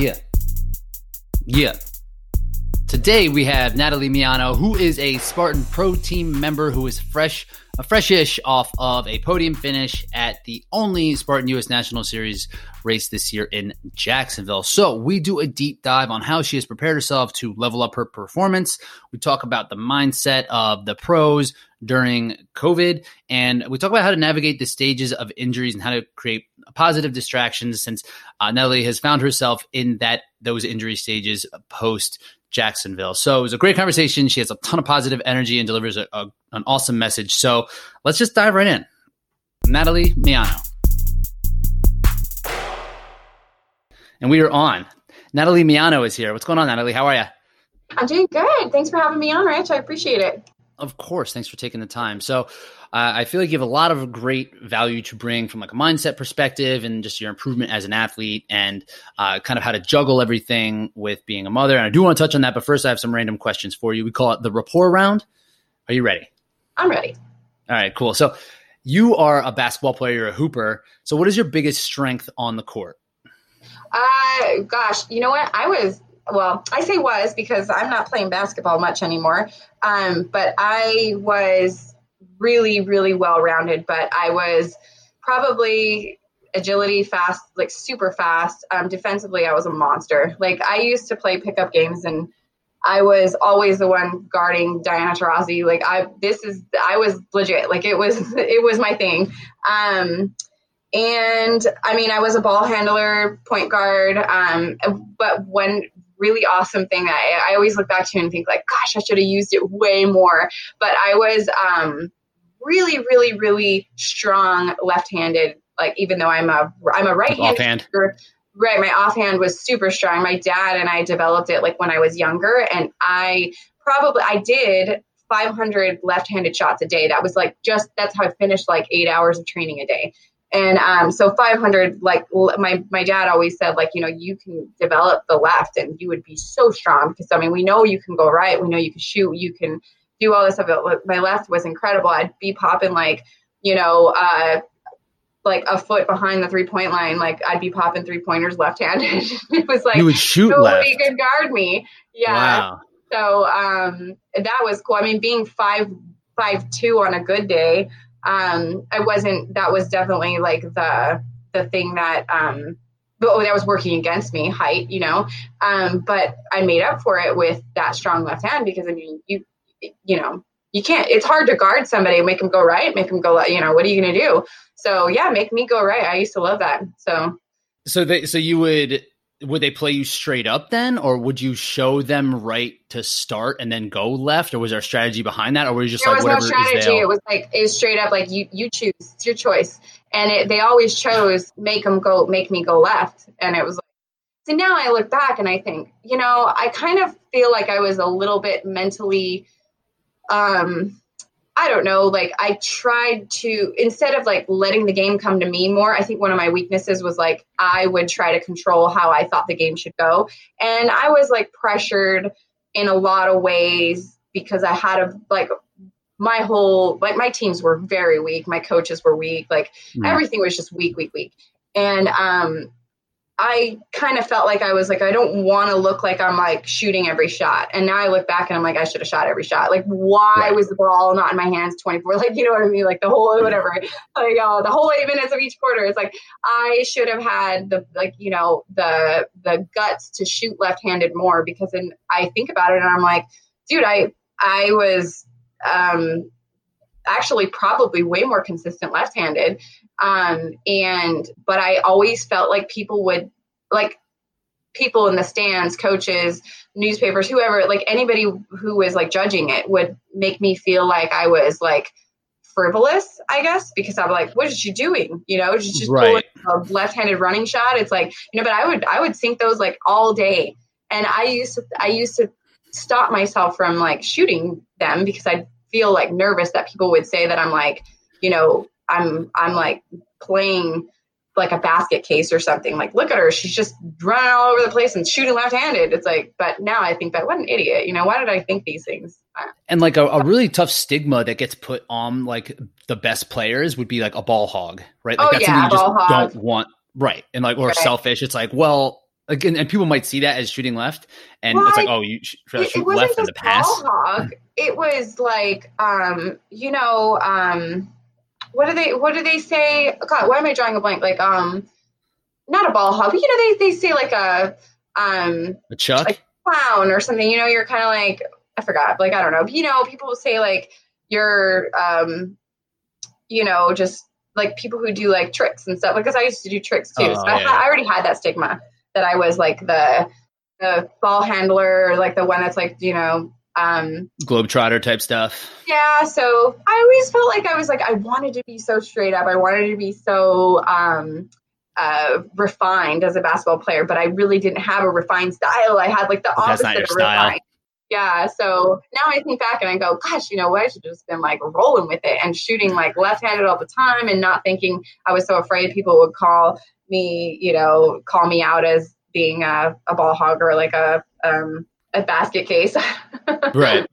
Yeah. Yeah. Today we have Natalie Miano, who is a Spartan Pro Team member who is fresh, a freshish off of a podium finish at the only Spartan US National Series race this year in Jacksonville. So we do a deep dive on how she has prepared herself to level up her performance. We talk about the mindset of the pros during COVID, and we talk about how to navigate the stages of injuries and how to create positive distractions since uh, Natalie has found herself in that those injury stages post Jacksonville. So it was a great conversation. She has a ton of positive energy and delivers a, a, an awesome message. So let's just dive right in. Natalie Miano. And we are on. Natalie Miano is here. What's going on, Natalie? How are you? I'm doing good. Thanks for having me on, Rich. I appreciate it. Of course. Thanks for taking the time. So, uh, I feel like you have a lot of great value to bring from like a mindset perspective and just your improvement as an athlete and uh, kind of how to juggle everything with being a mother. And I do want to touch on that, but first I have some random questions for you. We call it the rapport round. Are you ready? I'm ready. All right, cool. So you are a basketball player, you're a hooper. So what is your biggest strength on the court? Uh, gosh, you know what? I was well, I say was because I'm not playing basketball much anymore. Um, but I was really, really well rounded. But I was probably agility, fast, like super fast. Um, defensively, I was a monster. Like I used to play pickup games and I was always the one guarding Diana Taurasi. Like I, this is, I was legit. Like it was, it was my thing. Um, and I mean, I was a ball handler, point guard. Um, but one really awesome thing that I, I always look back to and think like, gosh, I should have used it way more. But I was um, really, really, really strong left-handed. Like even though I'm a I'm a right-handed. Right, my offhand was super strong. My dad and I developed it like when I was younger, and I probably I did 500 left-handed shots a day. That was like just that's how I finished like eight hours of training a day. And um, so 500, like my, my dad always said, like, you know, you can develop the left and you would be so strong because I mean, we know you can go right. We know you can shoot, you can do all this stuff. My left was incredible. I'd be popping like, you know, uh, like a foot behind the three point line. Like I'd be popping three pointers left handed. it was like, you would shoot nobody left. could guard me. Yeah. Wow. So um, that was cool. I mean, being five, five, two on a good day, um, I wasn't. That was definitely like the the thing that um, oh, that was working against me, height, you know. Um, but I made up for it with that strong left hand because I mean, you you know, you can't. It's hard to guard somebody, make them go right, make them go. You know, what are you gonna do? So yeah, make me go right. I used to love that. So. So they so you would would they play you straight up then, or would you show them right to start and then go left, or was there a strategy behind that, or were you just there like was no strategy? It was like it was straight up like you you choose, it's your choice, and it, they always chose make them go, make me go left, and it was like. So now I look back and I think, you know, I kind of feel like I was a little bit mentally um I don't know, like I tried to instead of like letting the game come to me more, I think one of my weaknesses was like I would try to control how I thought the game should go. And I was like pressured in a lot of ways because I had a like my whole like my teams were very weak, my coaches were weak, like mm. everything was just weak, weak, weak. And um I kind of felt like I was like, I don't want to look like I'm like shooting every shot. And now I look back and I'm like, I should have shot every shot. Like, why right. was the ball not in my hands 24? Like, you know what I mean? Like the whole whatever, like uh, the whole eight minutes of each quarter. It's like I should have had the like you know the the guts to shoot left handed more because then I think about it and I'm like, dude, I I was um actually probably way more consistent left handed um, and but I always felt like people would like people in the stands, coaches, newspapers, whoever, like anybody who was like judging it would make me feel like I was like frivolous, I guess, because I'm like, what is she doing? You know, she's just right. pulling a left-handed running shot. It's like, you know, but I would I would sink those like all day. And I used to I used to stop myself from like shooting them because I feel like nervous that people would say that I'm like, you know, I'm I'm like playing like a basket case or something. Like, look at her, she's just running all over the place and shooting left-handed. It's like, but now I think that what an idiot. You know, why did I think these things? And like a, a really tough stigma that gets put on like the best players would be like a ball hog, right? Like oh, that's yeah, something you just hog. don't want, right? And like or right. selfish. It's like, well, Like, and, and people might see that as shooting left, and well, it's like, oh, you should it, shoot it left in the pass. hog. It was like, um, you know, um, what do they, what do they say? God, why am I drawing a blank? Like, um, not a ball hog, but you know, they they say like a, um, a chuck, a clown or something. You know, you're kind of like, I forgot. Like, I don't know. You know, people will say like you're, um, you know, just like people who do like tricks and stuff. Because I used to do tricks too, oh, so yeah. I, I already had that stigma that I was like the the ball handler, like the one that's like you know um globetrotter type stuff. Yeah, so I always felt like I was like I wanted to be so straight up. I wanted to be so um uh refined as a basketball player, but I really didn't have a refined style. I had like the opposite of refined. Yeah, so now I think back and I go, gosh, you know what? I should have just been like rolling with it and shooting like left handed all the time and not thinking I was so afraid people would call me, you know, call me out as being a, a ball hog or like a um, a basket case. right.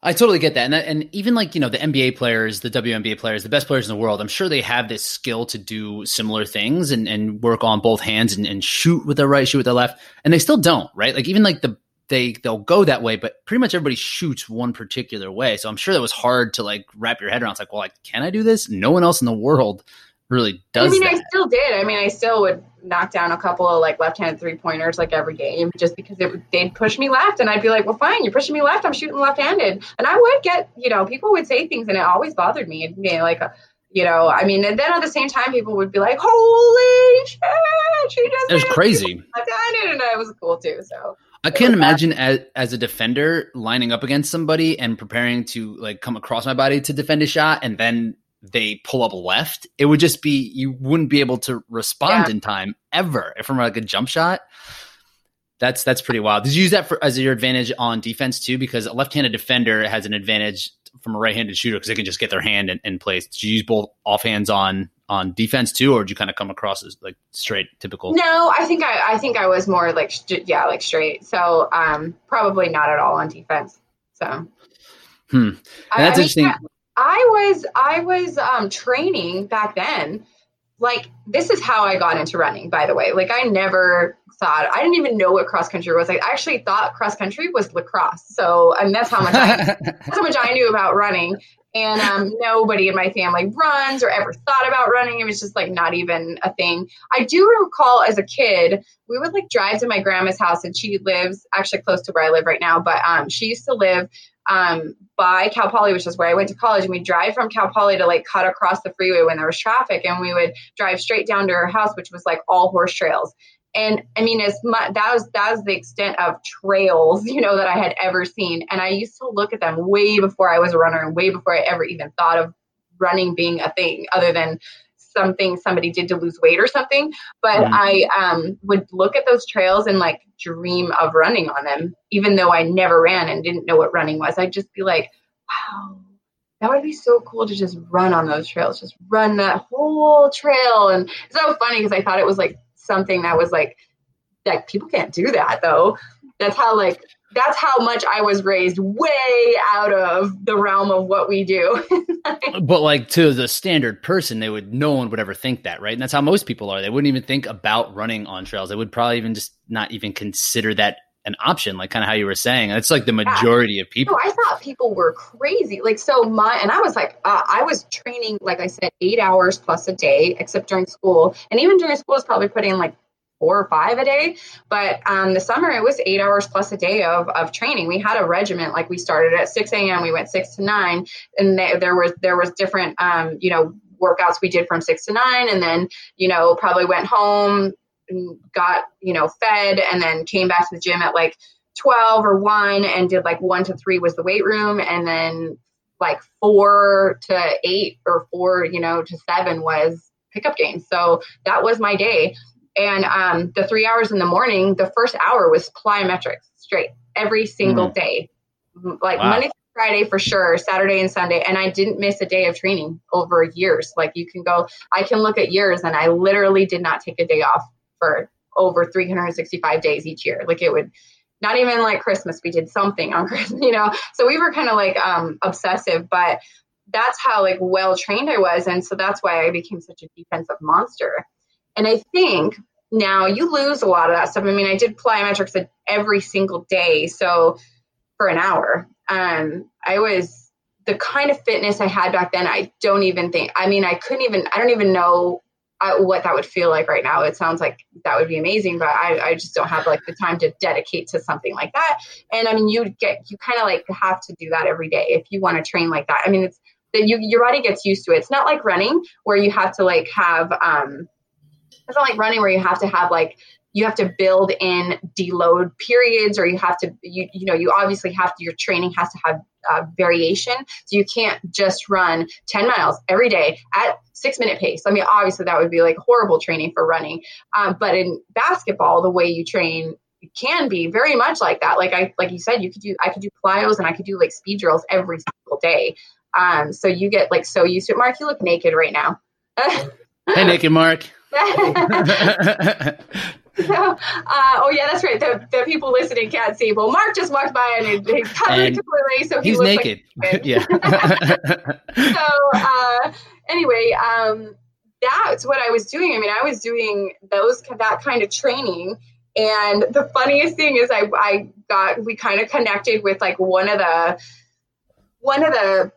I totally get that. And that, and even like, you know, the NBA players, the WNBA players, the best players in the world, I'm sure they have this skill to do similar things and, and work on both hands and, and shoot with the right, shoot with the left. And they still don't, right? Like even like the they they'll go that way, but pretty much everybody shoots one particular way. So I'm sure that was hard to like wrap your head around. It's like, well, like, can I do this? No one else in the world really does. I mean, that. I still did. I mean, I still would knock down a couple of like left-handed three pointers like every game, just because it they'd push me left, and I'd be like, "Well, fine, you're pushing me left. I'm shooting left-handed," and I would get, you know, people would say things, and it always bothered me. It'd be like. You know, I mean, and then at the same time, people would be like, "Holy shit, she just!" It was crazy. Left-handed, and it was cool too. So I can't imagine as, as a defender lining up against somebody and preparing to like come across my body to defend a shot, and then they pull up left, it would just be you wouldn't be able to respond yeah. in time ever from like a jump shot. That's that's pretty wild. Did you use that for as your advantage on defense too? Because a left-handed defender has an advantage from a right-handed shooter because they can just get their hand in, in place. Did you use both offhands on on defense too, or did you kind of come across as like straight typical? No, I think I I think I was more like yeah like straight. So um probably not at all on defense. So hmm, and that's I, interesting. I mean, I was I was um, training back then. Like this is how I got into running. By the way, like I never thought I didn't even know what cross country was. Like, I actually thought cross country was lacrosse. So and that's how much I, that's how much I knew about running. And um, nobody in my family runs or ever thought about running. It was just like not even a thing. I do recall as a kid, we would like drive to my grandma's house, and she lives actually close to where I live right now. But um, she used to live um, by Cal Poly, which is where I went to college, and we drive from Cal Poly to like cut across the freeway when there was traffic, and we would drive straight down to her house, which was like all horse trails. And I mean, as much that was that was the extent of trails, you know, that I had ever seen. And I used to look at them way before I was a runner, and way before I ever even thought of running being a thing, other than something somebody did to lose weight or something. But. I um, would look at those trails and like dream of running on them, even though I never ran and didn't know what running was. I'd just be like, wow, that would be so cool to just run on those trails, just run that whole trail. And it's so funny because I thought it was like something that was like, like people can't do that though. That's how like that's how much I was raised way out of the realm of what we do. but like to the standard person, they would no one would ever think that, right? And that's how most people are. They wouldn't even think about running on trails. They would probably even just not even consider that an option, like kind of how you were saying. It's like the majority yeah. of people. No, I thought people were crazy. Like so, my and I was like, uh, I was training, like I said, eight hours plus a day, except during school, and even during school, I was probably putting like four or five a day. But um, the summer, it was eight hours plus a day of, of training. We had a regiment, like we started at 6 a.m., we went 6 to 9, and they, there was there was different, um, you know, workouts we did from 6 to 9, and then, you know, probably went home, got, you know, fed, and then came back to the gym at like 12 or 1 and did like 1 to 3 was the weight room, and then like 4 to 8 or 4, you know, to 7 was pickup games. So that was my day. And um, the three hours in the morning, the first hour was plyometrics straight every single mm. day, like wow. Monday through Friday for sure, Saturday and Sunday. And I didn't miss a day of training over years. Like you can go, I can look at years, and I literally did not take a day off for over 365 days each year. Like it would not even like Christmas, we did something on Christmas, you know? So we were kind of like um, obsessive, but that's how like well trained I was. And so that's why I became such a defensive monster. And I think now you lose a lot of that stuff. I mean, I did plyometrics every single day, so for an hour. Um, I was the kind of fitness I had back then. I don't even think. I mean, I couldn't even. I don't even know uh, what that would feel like right now. It sounds like that would be amazing, but I, I just don't have like the time to dedicate to something like that. And I mean, you get you kind of like have to do that every day if you want to train like that. I mean, it's that you your body gets used to it. It's not like running where you have to like have um it's not like running where you have to have like you have to build in deload periods or you have to you you know you obviously have to your training has to have uh, variation. So you can't just run 10 miles every day at six minute pace. I mean obviously that would be like horrible training for running. Um, but in basketball the way you train can be very much like that. Like i like you said you could do i could do plyos and i could do like speed drills every single day. Um, so you get like so used to it. Mark you look naked right now. Hey naked mark So, uh, oh yeah, that's right. The, the people listening can't see. Well, Mark just walked by and he's covered and completely, so he he's naked. Like yeah. so uh, anyway, um, that's what I was doing. I mean, I was doing those that kind of training. And the funniest thing is, I I got we kind of connected with like one of the one of the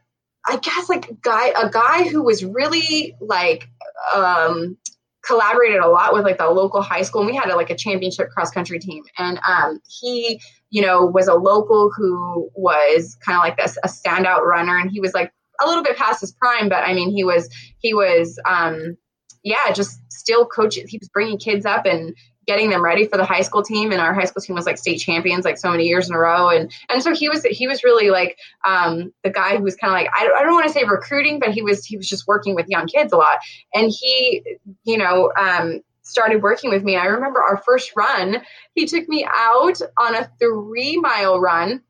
I guess like guy a guy who was really like um collaborated a lot with like the local high school and we had a, like a championship cross country team. And um, he you know was a local who was kind of like this a standout runner and he was like a little bit past his prime but i mean he was he was um yeah just still coaching he was bringing kids up and getting them ready for the high school team and our high school team was like state champions like so many years in a row and and so he was he was really like um, the guy who was kind of like I, don't, I don't want to say recruiting but he was he was just working with young kids a lot and he you know um, started working with me i remember our first run he took me out on a three mile run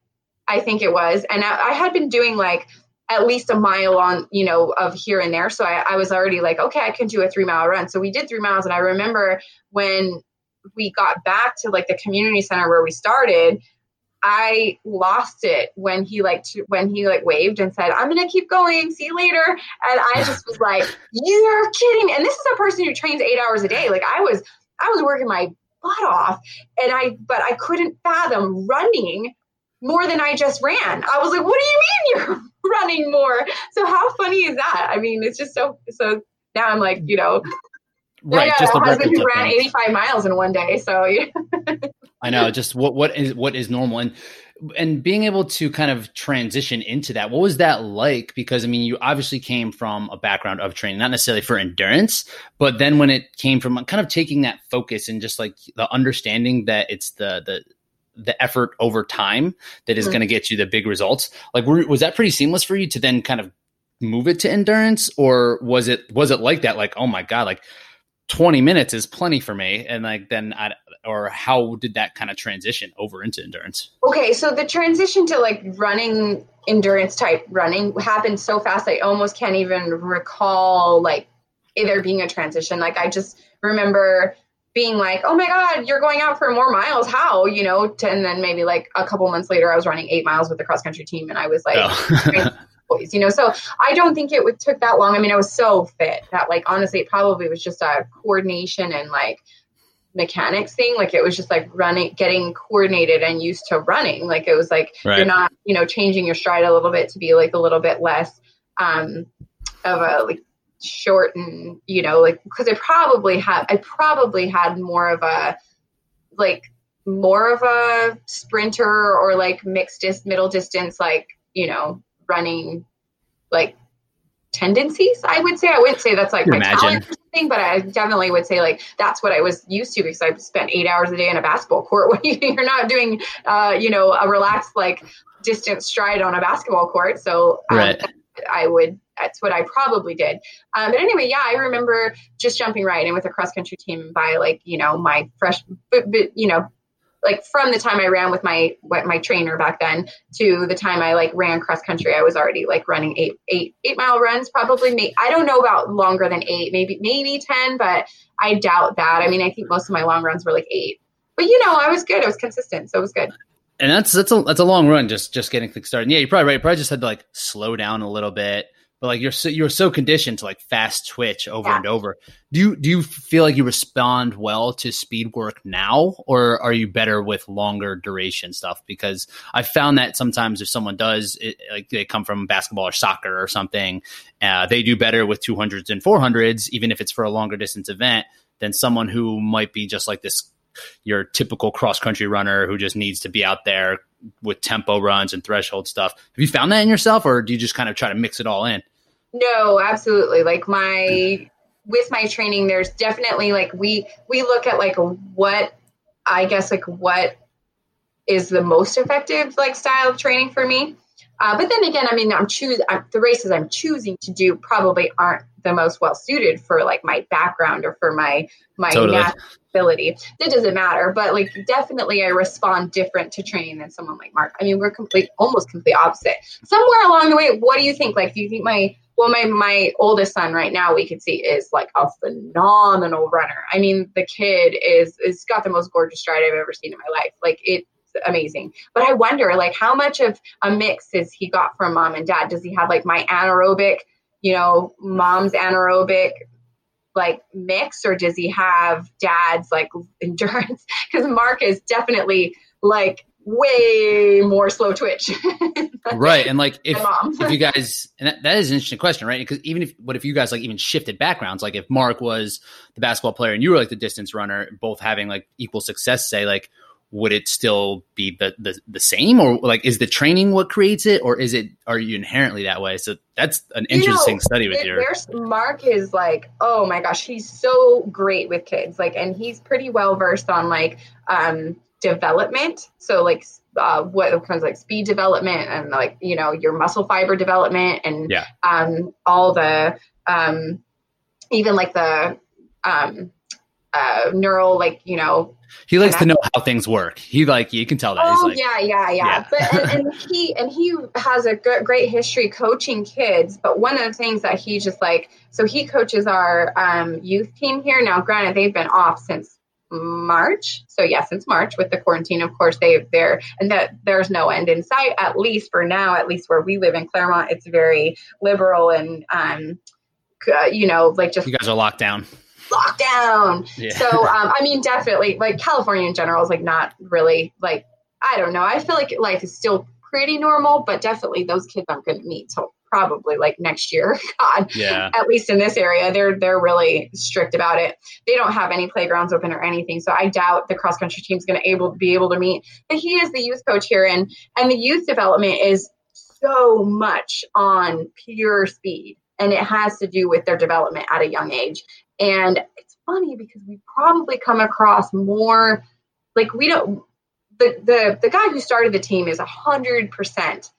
i think it was and I, I had been doing like at least a mile on, you know, of here and there. So I, I, was already like, okay, I can do a three mile run. So we did three miles. And I remember when we got back to like the community center where we started, I lost it when he like to, when he like waved and said, "I'm gonna keep going. See you later." And I just was like, "You're kidding!" And this is a person who trains eight hours a day. Like I was, I was working my butt off, and I but I couldn't fathom running more than I just ran. I was like, "What do you mean you're running more?" So how funny is that? I mean, it's just so so. Now I'm like, you know, Right. Yeah, just the husband who ran 85 miles in one day. So yeah. I know just what, what is, what is normal. And, and being able to kind of transition into that, what was that like? Because I mean, you obviously came from a background of training, not necessarily for endurance, but then when it came from kind of taking that focus and just like the understanding that it's the, the, the effort over time that is mm-hmm. going to get you the big results. Like, were, was that pretty seamless for you to then kind of move it to endurance, or was it was it like that? Like, oh my god, like 20 minutes is plenty for me and like then I, or how did that kind of transition over into endurance? Okay so the transition to like running endurance type running happened so fast i almost can't even recall like there being a transition. Like i just remember being like oh my god you're going out for more miles. How? You know to, and then maybe like a couple months later i was running eight miles with the cross country team and i was like oh. boys, you know. So I don't think it would took that long. I mean, I was so fit that like honestly, it probably was just a coordination and like mechanics thing. Like it was just like running, getting coordinated and used to running. Like it was like right. you're not, you know, changing your stride a little bit to be like a little bit less um of a like short and you know like because I probably had I probably had more of a like more of a sprinter or like mixed dis- middle distance like you know running like tendencies i would say i wouldn't say that's like my imagine. talent thing but i definitely would say like that's what i was used to because i spent eight hours a day in a basketball court when you're not doing uh, you know a relaxed like distance stride on a basketball court so um, right. i would that's what i probably did um, but anyway yeah i remember just jumping right in with a cross country team by like you know my fresh but, but you know like from the time I ran with my my trainer back then to the time I like ran cross country, I was already like running eight eight eight mile runs. Probably, I don't know about longer than eight, maybe maybe ten, but I doubt that. I mean, I think most of my long runs were like eight. But you know, I was good. I was consistent, so it was good. And that's that's a that's a long run. Just just getting things started. Yeah, you're probably right. You probably just had to like slow down a little bit, but like you're so you're so conditioned to like fast twitch over yeah. and over. Do you do you feel like you respond well to speed work now, or are you better with longer duration stuff? Because I found that sometimes if someone does it, like they come from basketball or soccer or something, uh, they do better with 200s and 400s, even if it's for a longer distance event, than someone who might be just like this your typical cross country runner who just needs to be out there with tempo runs and threshold stuff. Have you found that in yourself, or do you just kind of try to mix it all in? No, absolutely. Like my with my training, there's definitely like we we look at like what I guess like what is the most effective like style of training for me. Uh, but then again, I mean, I'm choosing the races I'm choosing to do probably aren't the most well suited for like my background or for my my totally. ability. That doesn't matter, but like definitely I respond different to training than someone like Mark. I mean, we're complete almost complete opposite. Somewhere along the way, what do you think? Like, do you think my well, my my oldest son right now we can see is like a phenomenal runner. I mean, the kid is is got the most gorgeous stride I've ever seen in my life. Like it's amazing. But I wonder, like, how much of a mix is he got from mom and dad? Does he have like my anaerobic, you know, mom's anaerobic like mix, or does he have dad's like endurance? Because Mark is definitely like way more slow twitch. right. And like if, if you guys and that, that is an interesting question, right? Because even if what if you guys like even shifted backgrounds, like if Mark was the basketball player and you were like the distance runner, both having like equal success, say, like would it still be the, the, the same or like is the training what creates it or is it are you inherently that way so that's an interesting you know, study with your mark is like oh my gosh he's so great with kids like and he's pretty well versed on like um development. So like uh, what comes like speed development and like you know your muscle fiber development and yeah. um, all the um, even like the um, uh, neural like you know he likes to know how things work. He like you can tell that. Oh like, yeah, yeah, yeah. yeah. But and, and, he and he has a g- great history coaching kids. But one of the things that he just like so he coaches our um, youth team here. Now, granted, they've been off since March. So yeah, since March with the quarantine, of course they there and that there's no end in sight. At least for now, at least where we live in Claremont, it's very liberal and um, uh, you know, like just you guys are locked down. Locked down. Yeah. So um, I mean, definitely like California in general is like not really like I don't know. I feel like life is still pretty normal, but definitely those kids aren't going to meet till probably like next year. God, yeah. At least in this area, they're they're really strict about it. They don't have any playgrounds open or anything, so I doubt the cross country team's going to able be able to meet. But he is the youth coach here, and and the youth development is so much on pure speed, and it has to do with their development at a young age. And it's funny because we probably come across more like we don't the the the guy who started the team is a hundred percent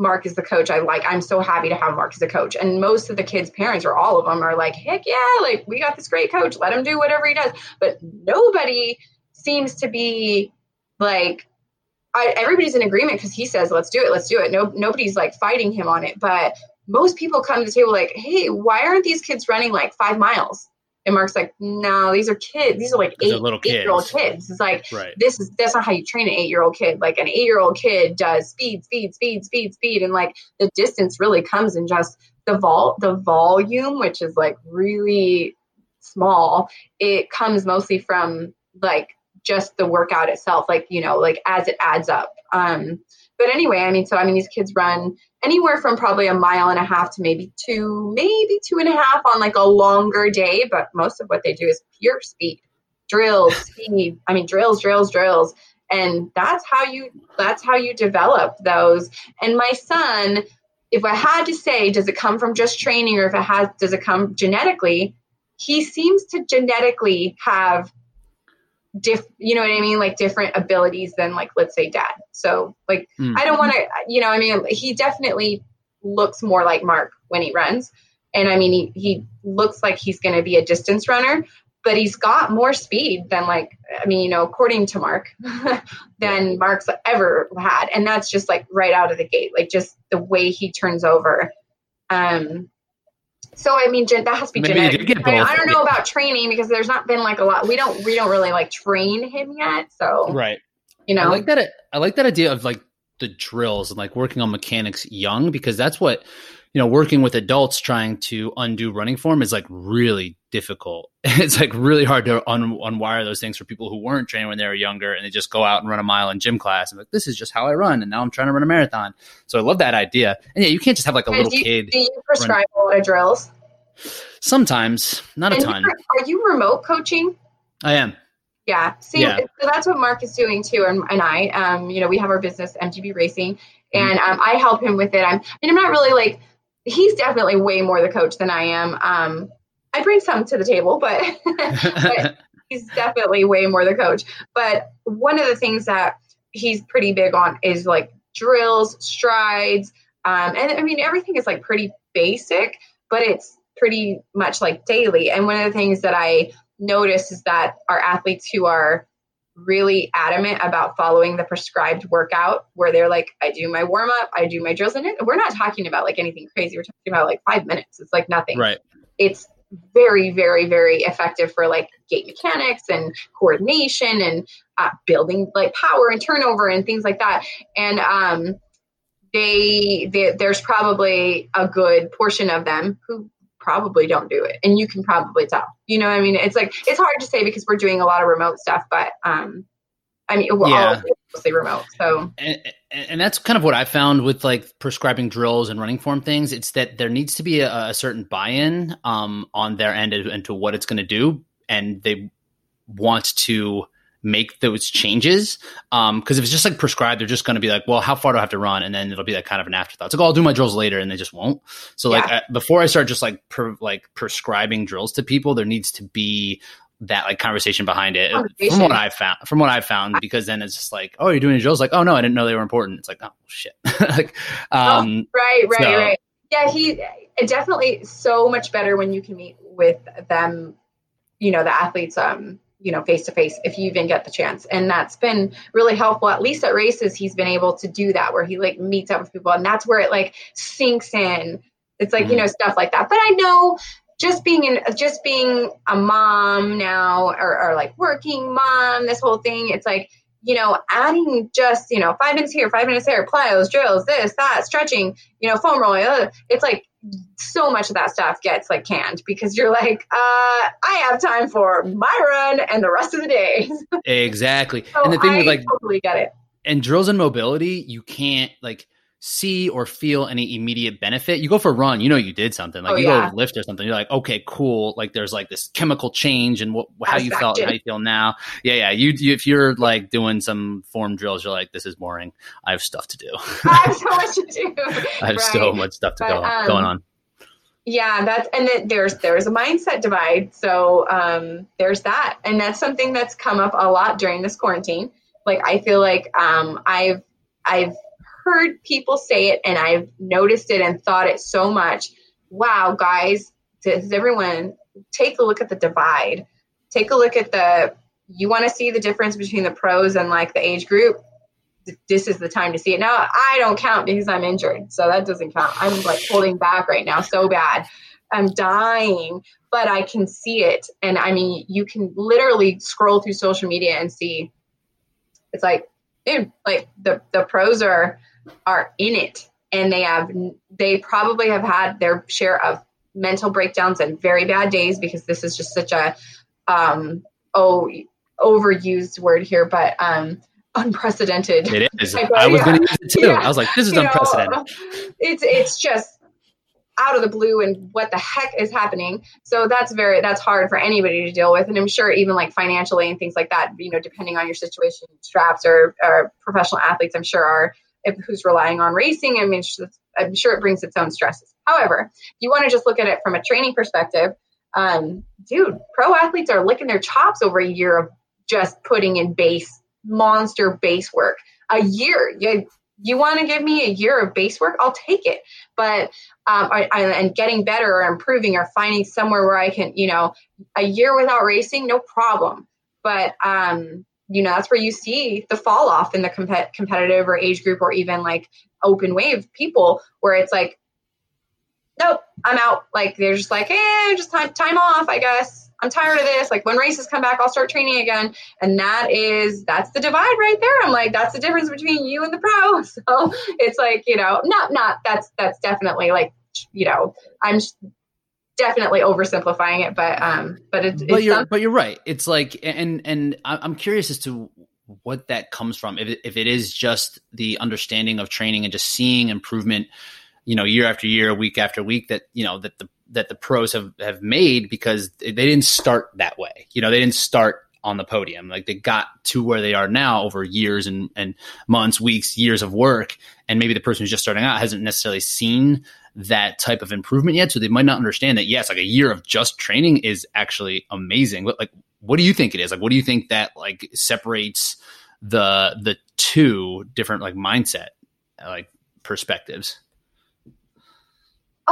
Mark is the coach. I like, I'm so happy to have Mark as a coach. And most of the kids' parents, or all of them, are like, heck yeah, like we got this great coach. Let him do whatever he does. But nobody seems to be like, I, everybody's in agreement because he says, let's do it, let's do it. No, nobody's like fighting him on it. But most people come to the table like, hey, why aren't these kids running like five miles? And Mark's like, no, these are kids. These are like eight, eight year old kids. It's like, right. this is, that's not how you train an eight year old kid. Like an eight year old kid does speed, speed, speed, speed, speed. And like the distance really comes in just the vol, the volume, which is like really small. It comes mostly from like just the workout itself. Like, you know, like as it adds up. Um, but anyway, I mean, so I mean, these kids run anywhere from probably a mile and a half to maybe two, maybe two and a half on like a longer day. But most of what they do is pure speed, drills, speed. I mean, drills, drills, drills, and that's how you that's how you develop those. And my son, if I had to say, does it come from just training or if it has, does it come genetically? He seems to genetically have diff you know what i mean? Like different abilities than like let's say dad. So like mm. i don't want to you know i mean he definitely looks more like mark when he runs. And i mean he, he looks like he's going to be a distance runner but he's got more speed than like i mean you know according to mark than mark's ever had. And that's just like right out of the gate like just the way he turns over. Um so I mean, that has to be Maybe genetic. I, I, don't know about training because there's not been like a lot. We don't we don't really like train him yet. So right, you know, I like that. I like that idea of like the drills and like working on mechanics young because that's what you know working with adults trying to undo running form is like really difficult. It's like really hard to un- unwire those things for people who weren't trained when they were younger and they just go out and run a mile in gym class and like this is just how i run and now i'm trying to run a marathon. So i love that idea. And yeah you can't just have like a little do you, kid do you prescribe run. a lot of drills? Sometimes. Not and a ton are you remote coaching? I am yeah. See, yeah. so that's what Mark is doing too, and, and I. Um, you know, we have our business MGB Racing, and mm-hmm. um, I help him with it. I'm, and I'm not really like he's definitely way more the coach than I am. Um, I bring some to the table, but, but he's definitely way more the coach. But one of the things that he's pretty big on is like drills, strides, um, and I mean everything is like pretty basic, but it's pretty much like daily. And one of the things that I notice is that our athletes who are really adamant about following the prescribed workout where they're like i do my warm up i do my drills and we're not talking about like anything crazy. We're talking about like five minutes. It's like nothing. Right. It's very very very effective for like gait mechanics and coordination and uh, building like power and turnover and things like that. And um they, they there's probably a good portion of them who probably don't do it. And you can probably tell. You know i mean? It's like it's hard to say because we're doing a lot of remote stuff but um i mean we're yeah. all mostly remote so. And, and that's kind of what i found with like prescribing drills and running form things. It's that there needs to be a, a certain buy-in um on their end into what it's going to do. And they want to make those changes. Um, cause if it's just like prescribed, they're just going to be like, well, how far do I have to run? And then it'll be like kind of an afterthought. It's like, oh, I'll do my drills later. And they just won't. So like yeah. before I start just like, per, like prescribing drills to people, there needs to be that like conversation behind it conversation. from what I've found, from what I've found, because then it's just like, oh, you're doing drills. Like, oh no, I didn't know they were important. It's like, oh shit. like, um, oh, right, right, so. right. Yeah. He definitely so much better when you can meet with them, you know, the athletes, um, you know face to face if you even get the chance. And that's been really helpful. At least at races he's been able to do that where he like meets up with people and that's where it like sinks in. It's like mm-hmm. you know stuff like that. But i know just being in just being a mom now or, or like working mom this whole thing it's like you know, adding just, you know, five minutes here, five minutes there, plyos, drills, this, that, stretching, you know, foam rolling, uh, it's like so much of that stuff gets like canned because you're like, uh, I have time for my run and the rest of the day. exactly. so and the thing I with like totally get it. And drills and mobility, you can't like see or feel any immediate benefit. You go for a run, you know you did something. Like oh, you yeah. go lift or something, you're like, okay, cool. Like there's like this chemical change and what how you felt and how you feel now. Yeah, yeah. You, you, if you're like doing some form drills, you're like, this is boring. I have stuff to do. I have so much to do. I have right. so much stuff to but, go um, going on. Yeah, that's and then there's there's a mindset divide. So um, there's that, and that's something that's come up a lot during this quarantine. Like I feel like um, I've I've heard people say it and I've noticed it and thought it so much. Wow, guys, does everyone take a look at the divide? Take a look at the, you want to see the difference between the pros and like the age group? This is the time to see it. Now, I don't count because I'm injured, so that doesn't count. I'm like holding back right now so bad. I'm dying, but I can see it. And I mean, you can literally scroll through social media and see it's like, dude, like the, the pros are are in it. And they have they probably have had their share of mental breakdowns and very bad days because this is just such a um oh overused word here but um unprecedented. It is. I was going to use it too. Yeah. i was like this is you unprecedented. know, it's it's just out of the blue and what the heck is happening? So that's very that's hard for anybody to deal with. And i'm sure even like financially and things like that you know depending on your situation straps or, or professional athletes i'm sure are who's relying on racing. I mean, I'm sure it brings its own stresses. However, you want to just look at it from a training perspective, um, dude, pro athletes are licking their chops over a year of just putting in base monster base work. A year, you you want to give me a year of base work, I'll take it. But um, I, I, and getting better or improving or finding somewhere where I can, you know, a year without racing, no problem. But um, you know that's where you see the fall off in the comp- competitive or age group or even like open wave people where it's like nope i'm out like they're just like eh just time, time off i guess I'm tired of this. Like when races come back, I'll start training again. And that is, that's the divide right there. I'm like, that's the difference between you and the pro. So it's like, you know, not, not, that's, that's definitely like, you know, I'm definitely oversimplifying it, but, um, but it, but you're, but you're right. It's like, and, and I'm curious as to what that comes from. If if it is just the understanding of training and just seeing improvement, you know, year after year, week after week that, you know, that the, that the pros have, have made because they didn't start that way. You know, they didn't start on the podium. Like they got to where they are now over years and, and months, weeks, years of work. And maybe the person who's just starting out hasn't necessarily seen that type of improvement yet. So they might not understand that, yes, like a year of just training is actually amazing. But like, what do you think it is? Like, what do you think that like separates the, the two different like mindset, like perspectives?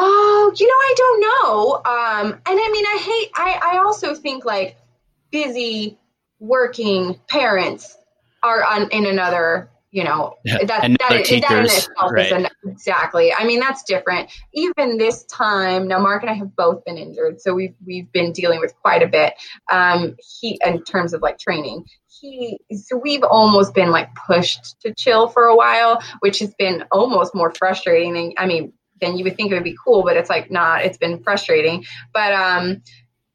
Oh, you know, I don't know. Um, and I mean, I hate. I I also think like busy working parents are on in another. You know, yeah. that that, is, teachers, that in itself right. is an, exactly. I mean, that's different. Even this time, now Mark and I have both been injured, so we've we've been dealing with quite a bit. Um, he in terms of like training, he so we've almost been like pushed to chill for a while which has been almost more frustrating than i mean than you would think it would be cool, but it's like not. It's been frustrating. But um,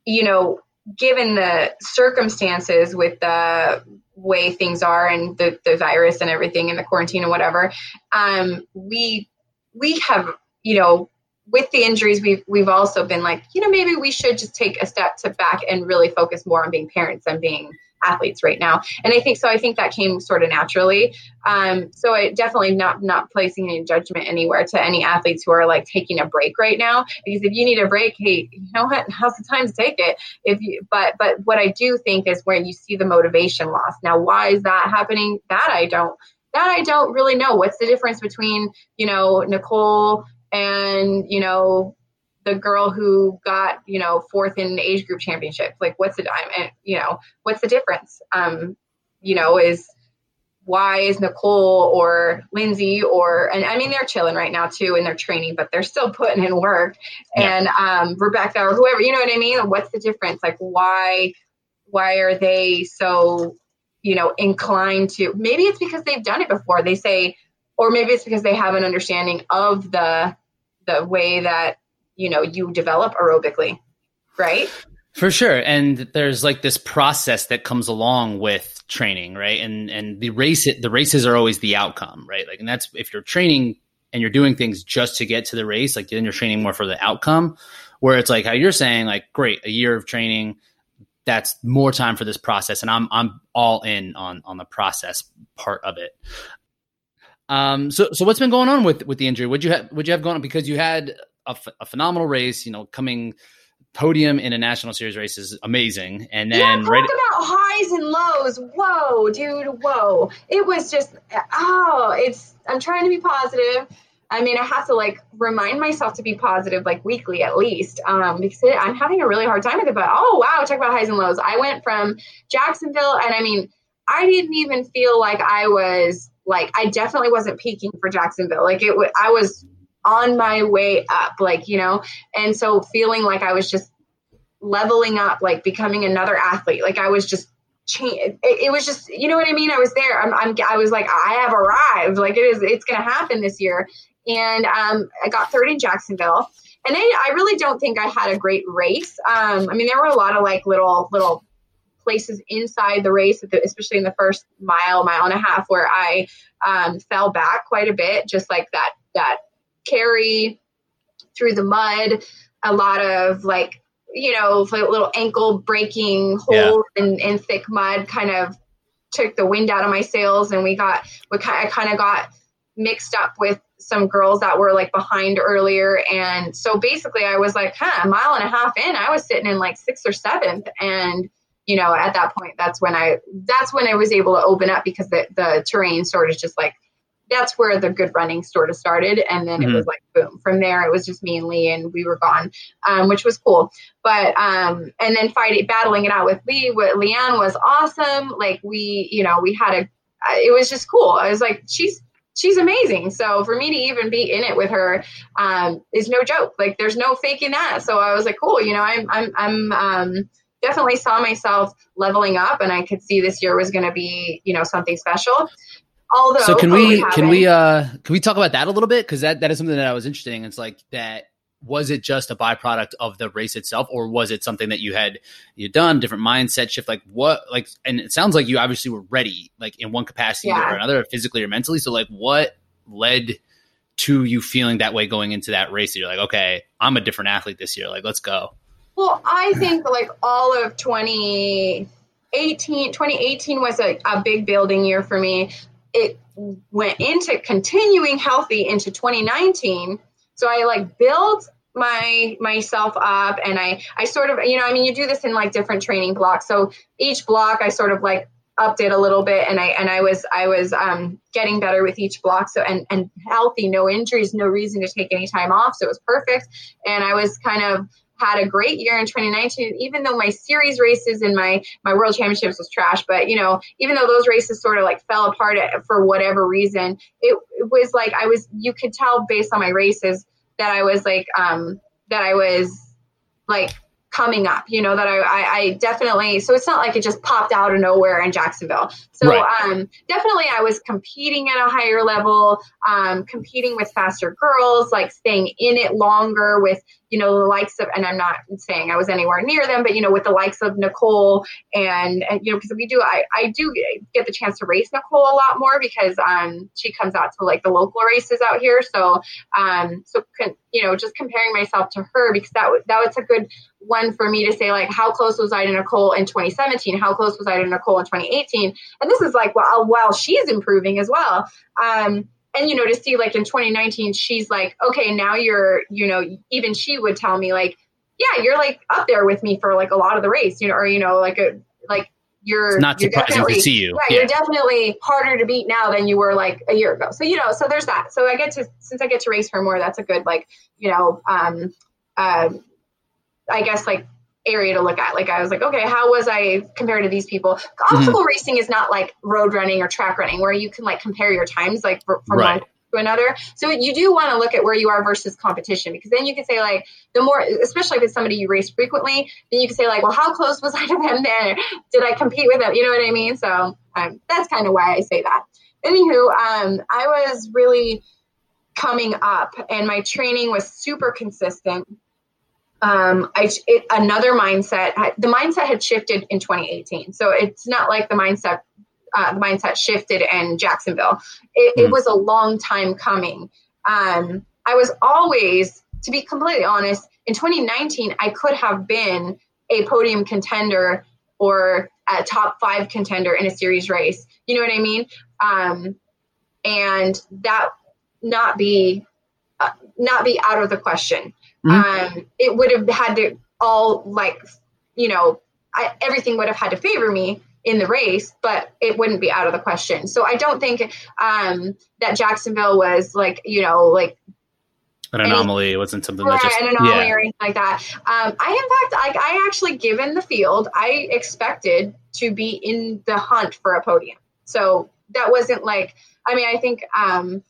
you know, given the circumstances with the way things are and the, the virus and everything and the quarantine and whatever, um, we we have you know with the injuries we've we've also been like you know maybe we should just take a step to back and really focus more on being parents than being athletes right now. And I think so. I think that came sort of naturally. Um, so I definitely not not placing any judgment anywhere to any athletes who are like taking a break right now. Because if you need a break, hey, you know what? How's the time to take it? If you, but but what I do think is where you see the motivation loss. Now, why is that happening? That I don't. That I don't really know. What's the difference between you know Nicole and you know the girl who got you know fourth in age group championship like what's the mean, you know what's the difference? Um you know is why is nicole or lindsay or and i mean they're chilling right now too in their training but they're still putting in work. Yeah. and um rebecca or whoever you know what i mean? What's the difference? Like why why are they so you know inclined to maybe it's because they've done it before. They say or maybe it's because they have an understanding of the the way that you know you develop aerobically right? For sure. And there's like this process that comes along with training right? And and the race the races are always the outcome right? Like and that's if you're training and you're doing things just to get to the race like then you're training more for the outcome. Where it's like how you're saying like great a year of training that's more time for this process. And i'm i'm all in on on the process part of it. Um so so what's been going on with with the injury? Would you have would you have gone because you had a, phenomenal race. You know, coming podium in a national series race is amazing. And then yeah, talk right about highs and lows. Whoa, dude, whoa! It was just oh, it's. I'm trying to be positive. I mean, I have to like remind myself to be positive, like weekly at least, um, because it, I'm having a really hard time with it. But oh wow, talk about highs and lows. I went from Jacksonville, and I mean, I didn't even feel like I was like I definitely wasn't peaking for Jacksonville. Like it, I was on my way up, like, you know, and so feeling like I was just leveling up, like becoming another athlete. Like I was just change. It, it, was just, you know what I mean? I was there. I'm, I'm, I was like, I have arrived. Like it is, it's going to happen this year. And um, I got third in Jacksonville. And I, I really don't think I had a great race. Um, I mean, there were a lot of like little, little places inside the race, especially in the first mile, mile and a half, where I um, fell back quite a bit, just like that, that carry through the mud, a lot of like, you know, little ankle breaking holes yeah. in, in thick mud kind of took the wind out of my sails. And we got, we kind, I kind of got mixed up with some girls that were like behind earlier. And so basically I was like, huh, a mile and a half in, I was sitting in like sixth or seventh. And, you know, at that point, that's when I, that's when I was able to open up because the, the terrain sort of just like that's where the good running sort of started. And then mm-hmm. it was like, boom. From there, it was just me and Lee, and we were gone, um, which was cool. But, um, and then fighting, battling it out with Lee, with Leanne was awesome. Like, we, you know, we had a, it was just cool. I was like, she's, she's amazing. So for me to even be in it with her um, is no joke. Like, there's no faking that. So I was like, cool, you know, I'm, I'm, I'm, um, definitely saw myself leveling up, and I could see this year was going to be, you know, something special. Although, so can we can we uh can we talk about that a little bit? Because that that is something that I was interested in. It's like that was it just a byproduct of the race itself or was it something that you had you done different mindset shift? Like what like and it sounds like you obviously were ready like in one capacity yeah. or another physically or mentally. So like what led to you feeling that way going into that race you're like okay i'm a different athlete this year. Like let's go. Well i think like all of 2018 2018 was a, a big building year for me it went into continuing healthy into 2019 so I like built my myself up and I I sort of you know I mean you do this in like different training blocks. So each block I sort of like upped it a little bit and I and I was I was um, getting better with each block. So and and healthy no injuries no reason to take any time off. So it was perfect. And I was kind of had a great year in 2019 even though my series races and my my world championships was trash but you know even though those races sort of like fell apart for whatever reason it, it was like I was you could tell based on my races that I was like um that I was like coming up, you know, that I, I, I, definitely, so it's not like it just popped out of nowhere in Jacksonville. So right. um, definitely I was competing at a higher level, um, competing with faster girls, like staying in it longer with, you know, the likes of, and I'm not saying I was anywhere near them, but, you know, with the likes of Nicole and, and you know, because we do, I, I do get the chance to race Nicole a lot more because um, she comes out to like the local races out here. So, um, so, con- you know, just comparing myself to her because that, that was a good one for me to say like how close was I to Nicole in 2017? How close was I to Nicole in 2018? And this is like well, while she's improving as well. Um, and you know to see like in 2019 she's like okay now you're you know even she would tell me like yeah you're like up there with me for like a lot of the race you know or you know like a like you're it's not you're surprising to see you. Right, yeah. you're definitely harder to beat now than you were like a year ago. So you know, so there's that. So I get to since I get to race her more, that's a good like you know um, uh, I guess like area to look at. Like I was like, okay, how was I compared to these people? Obstacle mm-hmm. racing is not like road running or track running where you can like compare your times like from right. one to another. So you do want to look at where you are versus competition because then you can say like the more, especially if it's somebody you race frequently, then you can say like, well, how close was I to them then? Did I compete with them? You know what I mean? So um, that's kind of why I say that. Anywho, um, I was really coming up and my training was super consistent um, I, it, another mindset, the mindset had shifted in 2018. So it's not like the mindset, uh, the mindset shifted in Jacksonville. It, mm. it was a long time coming. Um, I was always, to be completely honest, in 2019, I could have been a podium contender or a top five contender in a series race. You know what I mean? Um, and that not be, uh, not be out of the question. Mm-hmm. Um, it would have had to all like, you know, I, everything would have had to favor me in the race, but it wouldn't be out of the question. So I don't think um, that Jacksonville was like, you know, like an anomaly. Any, it wasn't something that just an anomaly yeah. or anything like that. Um, I in fact, like I actually, given the field, I expected to be in the hunt for a podium. So that wasn't like. I mean, I think um,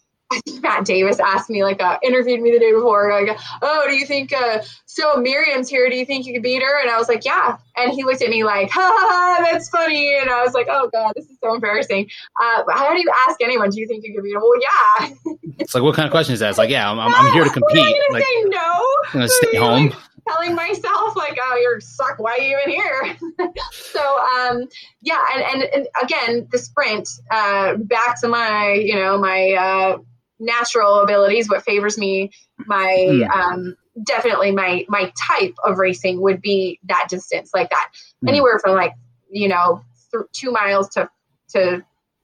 Matt Davis asked me, like, uh, interviewed me the day before, like, oh, do you think, uh, so Miriam's here, do you think you could beat her? And I was like, yeah. And he looked at me like, ha, ha, ha that's funny. And I was like, oh, God, this is so embarrassing. Uh, how do you ask anyone, do you think you could beat him? Well, yeah. it's like, what kind of question is that? It's like, yeah, I'm, I'm, I'm here to compete. I'm like, say no. I'm going to stay home. Like, telling myself like oh you're suck why are you even here so um yeah and, and, and again the sprint uh back to my you know my uh natural abilities, what favors me, my mm. um, definitely my my type of racing would be that distance like that, mm. anywhere from like you know th- two miles to to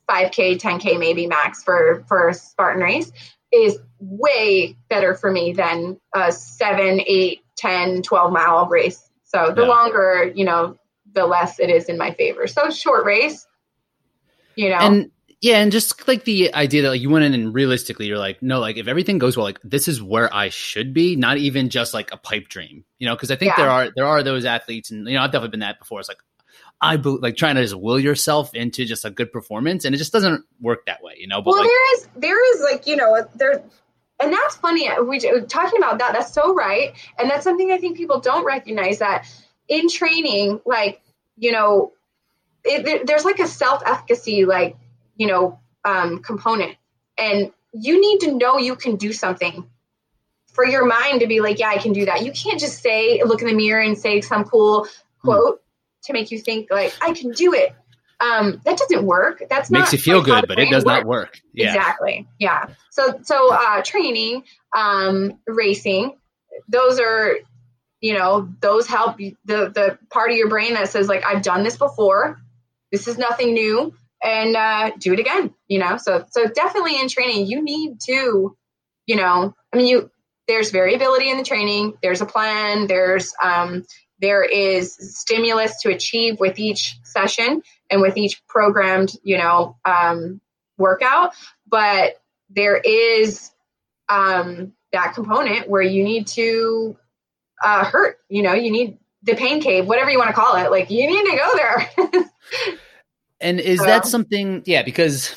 5k 10k maybe max for for a spartan race is way better for me than a 7 8 10 12 mile race so the yeah. longer you know the less it is in my favor so short race you know and yeah, and just like the idea that like you went in and realistically you're like, no, like if everything goes well, like this is where I should be, not even just like a pipe dream, you know? Because I think yeah. there are there are those athletes, and you know I've definitely been that before. It's like I be, like trying to just will yourself into just a good performance, and it just doesn't work that way, you know. But well, like, there is there is like you know there, and that's funny. Uh, we uh, talking about that. That's so right, and that's something I think people don't recognize that in training, like, you know, it, there's like a self efficacy, like, you know, um, component. And you need to know you can do something for your mind to be like, yeah, I can do that. You can't just say, look in the mirror and say some cool quote mm. to make you think like I can do it. Um, that doesn't work. That's not makes you feel good, but it does work. not work. Yeah. Exactly. Yeah. So so uh, training, um, racing, those are you know those help the the part of your brain that says like I've done this before. This is nothing new, and uh, do it again. You know. So so definitely in training, you need to, you know, I mean you there's variability in the training. There's a plan. There's um, there is stimulus to achieve with each session and with each programmed, you know, um, workout. But there is um, that component where you need to uh, hurt. You know, you need the pain cave, whatever you want to call it. Like you need to go there. and is so. that something? Yeah, because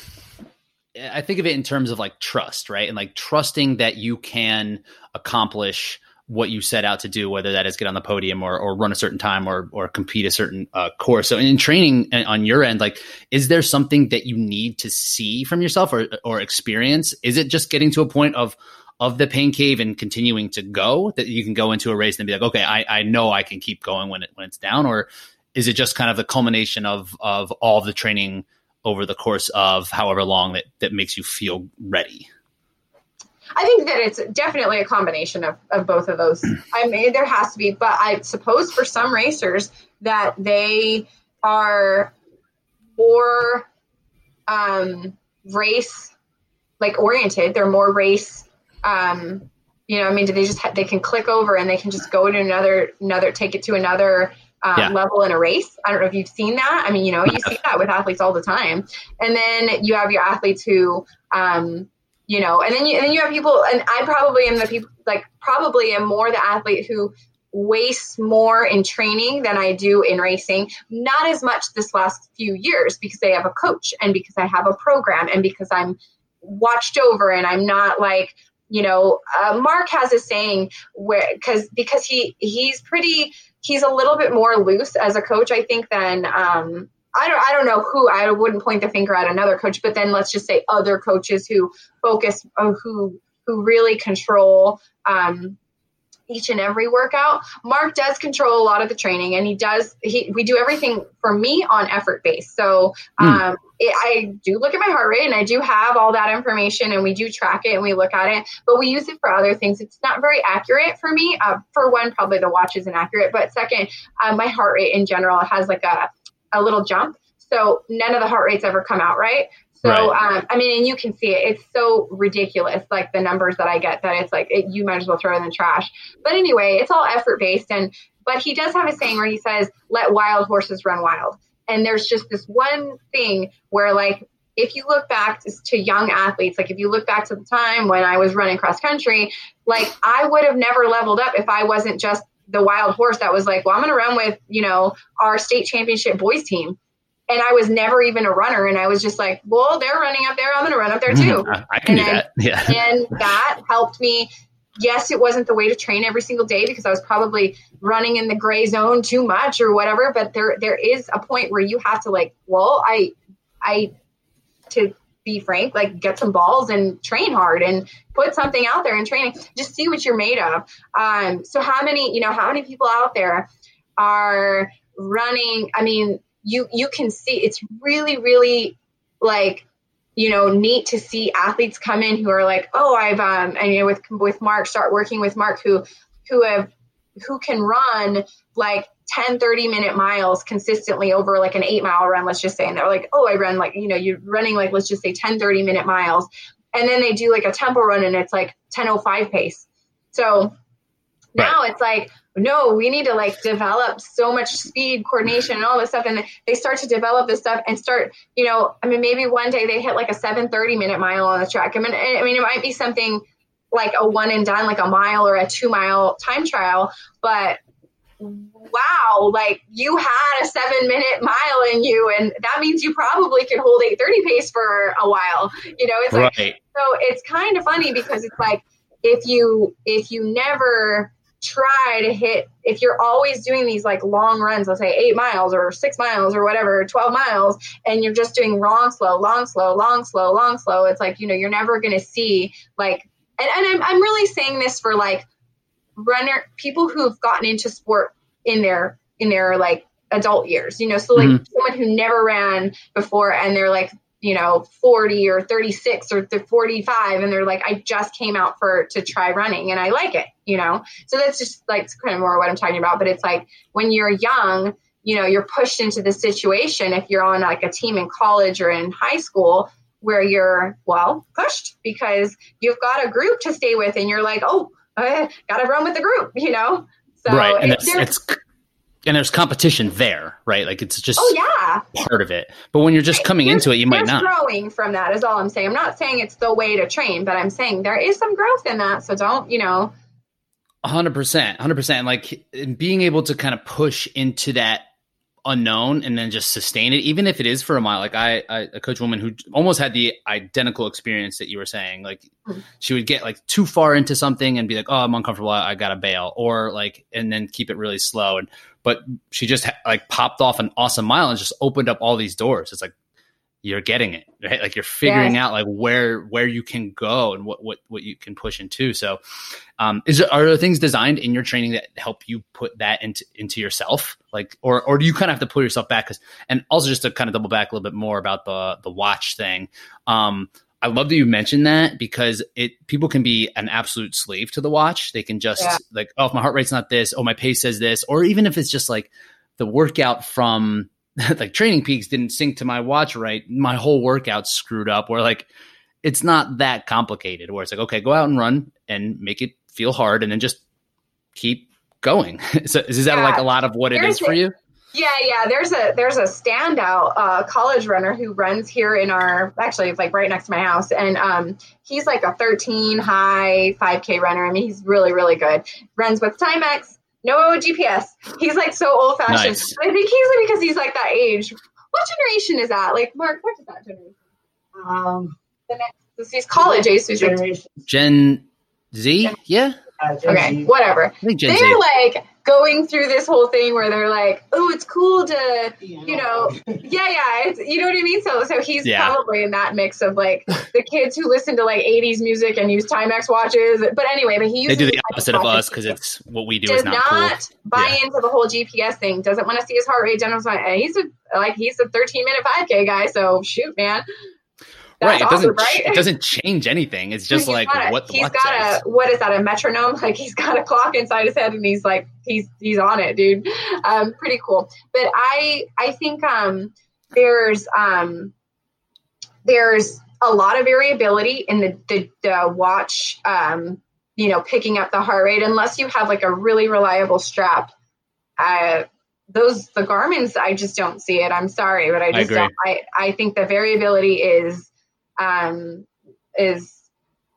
I think of it in terms of like trust, right? And like trusting that you can accomplish what you set out to do, whether that is get on the podium or, or run a certain time or, or compete a certain uh, course. So in training uh, on your end, like, is there something that you need to see from yourself or, or experience? Is it just getting to a point of, of the pain cave and continuing to go that you can go into a race and be like, okay, I, I know I can keep going when it, when it's down, or is it just kind of the culmination of, of all the training over the course of however long that, that makes you feel ready? I think that it's definitely a combination of, of both of those. I mean, there has to be, but I suppose for some racers that they are more um, race like oriented. They're more race. Um, you know, I mean, do they just ha- they can click over and they can just go to another another take it to another um, yeah. level in a race. I don't know if you've seen that. I mean, you know, you see that with athletes all the time. And then you have your athletes who, um, you know, and then you, and then you have people, and I probably am the people, like, probably am more the athlete who wastes more in training than I do in racing. Not as much this last few years because I have a coach and because I have a program and because I'm watched over and I'm not like, you know, uh, Mark has a saying where, because, because he, he's pretty, he's a little bit more loose as a coach, I think, than um, I don't I don't know who I wouldn't point the finger at another coach, but then let's just say other coaches who focus on who who really control um, each and every workout. Mark does control a lot of the training, and he does. He we do everything for me on effort base. So hmm. um, it, I do look at my heart rate, and I do have all that information, and we do track it and we look at it. But we use it for other things. It's not very accurate for me. Uh, for one, probably the watch isn't accurate, but second, uh, my heart rate in general has like a a little jump. So none of the heart rates ever come out right. So, right. um, I mean, and you can see it. It's so ridiculous, like the numbers that I get, that it's like it, you might as well throw it in the trash. But anyway, it's all effort based. And but he does have a saying where he says, "Let wild horses run wild." And there's just this one thing where, like, if you look back to young athletes, like if you look back to the time when I was running cross country, like I would have never leveled up if I wasn't just the wild horse that was like, well, I'm going to run with, you know, our state championship boys team and I was never even a runner. And I was just like, well, they're running up there. I'm going to run up there too. I, I can and do that. Yeah. and that helped me. Yes, it wasn't the way to train every single day because I was probably running in the gray zone too much or whatever. But there, there is a point where you have to like, well, I, I, to be frank, like get some balls and train hard and put something out there in training. Just see what you're made of. Um, so how many, you know, how many people out there are running? I mean, you you can see it's really really like you know neat to see athletes come in who are like oh i've um and you know with with mark start working with mark who who have who can run like 10 30 minute miles consistently over like an eight mile run let's just say and they're like oh i run like you know you're running like let's just say 10 30 minute miles and then they do like a tempo run and it's like 1005 pace so now right. it's like no, we need to like develop so much speed, coordination, and all this stuff. And they start to develop this stuff and start, you know, I mean, maybe one day they hit like a 730 minute mile on the track. I mean, I mean, it might be something like a one and done, like a mile or a two mile time trial, but wow, like you had a seven minute mile in you, and that means you probably could hold 830 pace for a while. You know, it's like, so it's kind of funny because it's like, if you, if you never, try to hit if you're always doing these like long runs let's say eight miles or six miles or whatever 12 miles and you're just doing long slow long slow long slow long slow it's like you know you're never going to see like and, and I'm, I'm really saying this for like runner people who've gotten into sport in their in their like adult years you know so like mm-hmm. someone who never ran before and they're like you know 40 or 36 or 45 and they're like i just came out for to try running and i like it you know? So that's just like kind of more what i'm talking about but it's like when you're young you know you're pushed into this situation if you're on like a team in college or in high school where you're well pushed because you've got a group to stay with and you're like oh I gotta run with the group you know? So right and it's, it's and there's competition there, right? Like it's just oh yeah part of it. But when you're just coming there's, into it, you might not. Growing from that is all I'm saying. I'm not saying it's the way to train, but I'm saying there is some growth in that. So don't you know. hundred percent, hundred percent. Like being able to kind of push into that unknown and then just sustain it, even if it is for a mile. Like I, I a coach woman who almost had the identical experience that you were saying. Like mm-hmm. she would get like too far into something and be like, "Oh, I'm uncomfortable. I, I got to bail," or like, and then keep it really slow. And but she just like popped off an awesome mile and just opened up all these doors. It's like you're getting it right like you're figuring yeah. out like where where you can go and what what what you can push into so um is there, are there things designed in your training that help you put that into into yourself like or or do you kind of have to pull yourself back because and also just to kind of double back a little bit more about the the watch thing um I love that you mentioned that because it people can be an absolute slave to the watch. They can just yeah. like, oh, if my heart rate's not this, oh, my pace says this, or even if it's just like the workout from like TrainingPeaks didn't sync to my watch right, my whole workout's screwed up. Where like it's not that complicated. Where it's like, okay, go out and run and make it feel hard, and then just keep going. so is that yeah. like a lot of what it is for you? Yeah, yeah. There's a there's a standout uh, college runner who runs here in our actually it's like right next to my house, and um, he's like a 13 high 5K runner. I mean, he's really really good. Runs with Timex, no GPS. He's like so old fashioned. Nice. I think he's because he's like that age. What generation is that? Like Mark, what is that generation? Um, the next, he's college age. So generation. Gen Z, yeah. Uh, okay, whatever. I think Gen They're Z. like going through this whole thing where they're like, "Oh, it's cool to, you know, yeah, yeah, it's, you know what I mean." So, so he's yeah. probably in that mix of like the kids who listen to like '80s music and use Timex watches. But anyway, but he they do the opposite of us because it's what we do does is not, not cool. buy yeah. into the whole GPS thing. Doesn't want to see his heart rate. Doesn't want. He's a like he's a 13 minute 5K guy. So shoot, man right. It doesn't. right? It doesn't change anything. It's just like what the he's got says. a what is that? A metronome? Like he's got a clock inside his head, and he's like he's he's on it, dude. Um, pretty cool. But I I think um there's um there's a lot of variability in the the, the watch um you know picking up the heart rate unless you have like a really reliable strap. Uh, those the Garmins I just don't see it. I'm sorry, but I just I don't. I I think the variability is um, is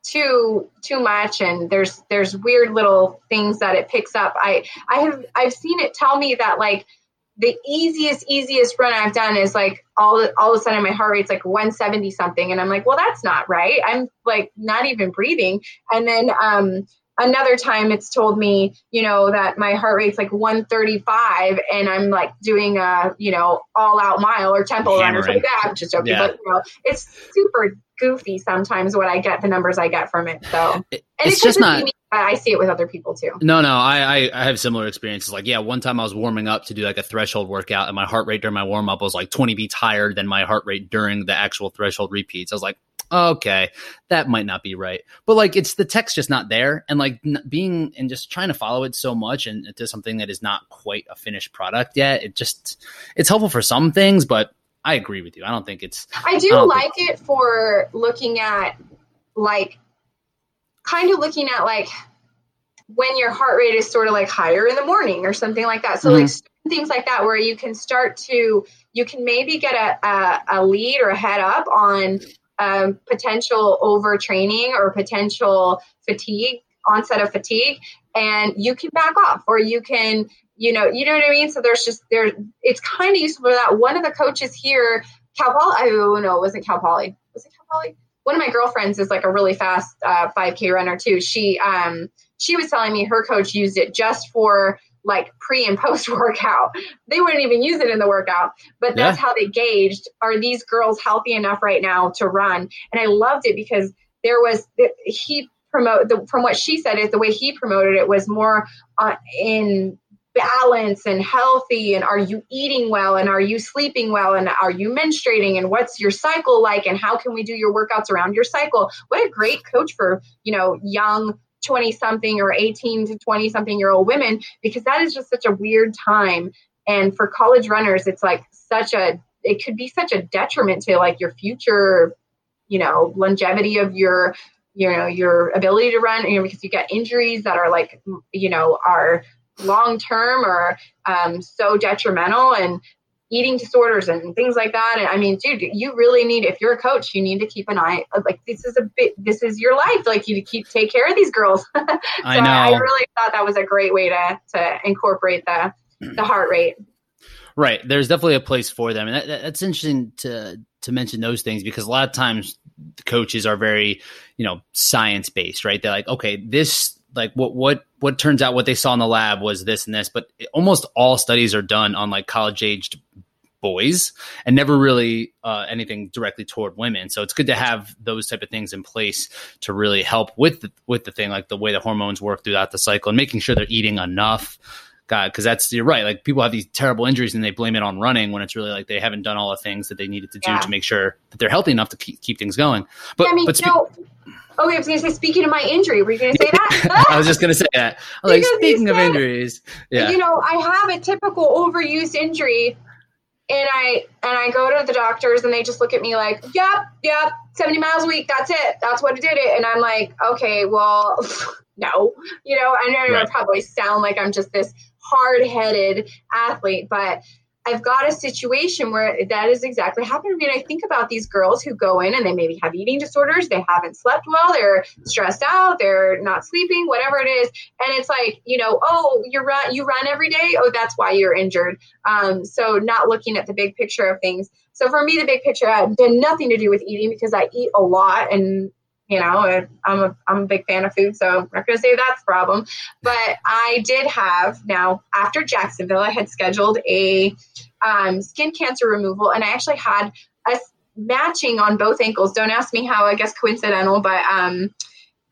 too too much and there's there's weird little things that it picks up. I i have i've seen it tell me that like the easiest easiest run i've done is like all all of a sudden my heart rate's like 170 something and i'm like well that's not right. I'm like not even breathing. And then um another time it's told me you know that my heart rate's like 135 and i'm like doing a you know all out mile or tempo run or something like that i'm just joking yeah. but you know it's super goofy sometimes what i get the numbers i get from it so and it's, it's just not me, I see it with other people too. No, no, I, I, I have similar experiences. Like, yeah, one time I was warming up to do like a threshold workout, and my heart rate during my warm up was like 20 beats higher than my heart rate during the actual threshold repeats. I was like, okay, that might not be right. But like, it's the text just not there, and like n- being and just trying to follow it so much and to something that is not quite a finished product yet. It just it's helpful for some things, but I agree with you. I don't think it's. I do I like think- it for looking at like, kind of looking at like when your heart rate is sort of like higher in the morning or something like that. So mm-hmm. like things like that where you can start to you can maybe get a, a, a lead or a head up on um, potential overtraining or potential fatigue, onset of fatigue, and you can back off or you can, you know, you know what I mean. So there's just there, it's kind of useful for that. One of the coaches here, Cal Poly, oh no, it wasn't Cal Poly. Was it Cal Poly? One of my girlfriends is like a really fast uh, 5K runner too. She um she was telling me her coach used it just for like pre and post workout. They wouldn't even use it in the workout, but that's yeah. how they gauged are these girls healthy enough right now to run? And I loved it because there was he promote the, from what she said is the way he promoted it was more uh, in balance and healthy and are you eating well and are you sleeping well and are you menstruating and what's your cycle like and how can we do your workouts around your cycle what a great coach for you know young 20 something or 18 to 20 something year old women because that is just such a weird time. And for college runners it's like such a it could be such a detriment to like your future you know longevity of your you know your ability to run you know because you get injuries that are like you know are long term or um, so detrimental. And eating disorders and things like that. And I mean, dude, you really need, if you're a coach, you need to keep an eye, uh, like this is a bit, this is your life. Like you keep, take care of these girls. so I know. I really thought that was a great way to, to incorporate the, the heart rate. Right. There's definitely a place for them. And that, that's interesting to, to mention those things because a lot of times the coaches are very, you know, science based, right? They're like, okay, this like what what what turns out what they saw in the lab was this and this but almost all studies are done on like college aged boys and never really uh, anything directly toward women so it's good to have those type of things in place to really help with the, with the thing like the way the hormones work throughout the cycle and making sure they're eating enough God, because that's you're right. Like people have these terrible injuries and they blame it on running when it's really like they haven't done all the things that they needed to do yeah. to make sure that they're healthy enough to keep, keep things going. But yeah, I mean, but spe- know, Oh, I was going to say, speaking of my injury, were you going to say that? I was just going to say that. like, speaking of injuries, yeah. You know, I have a typical overused injury, and I and I go to the doctors, and they just look at me like, "Yep, yep, seventy miles a week. That's it. That's what did it." And I'm like, "Okay, well, no." You know, I know right. I probably sound like I'm just this hard-headed athlete, but I've got a situation where that is exactly happening to me. And I think about these girls who go in and they maybe have eating disorders, they haven't slept well, they're stressed out, they're not sleeping, whatever it is. And it's like, you know, oh, you run you run every day. Oh, that's why you're injured. Um, so not looking at the big picture of things. So for me, the big picture had nothing to do with eating because I eat a lot and you know i'm a i'm a big fan of food so i'm not going to say that's a problem. But i did have now after jacksonville i had scheduled a um, skin cancer removal and i actually had a matching on both ankles. Don't ask me how i guess coincidental but um,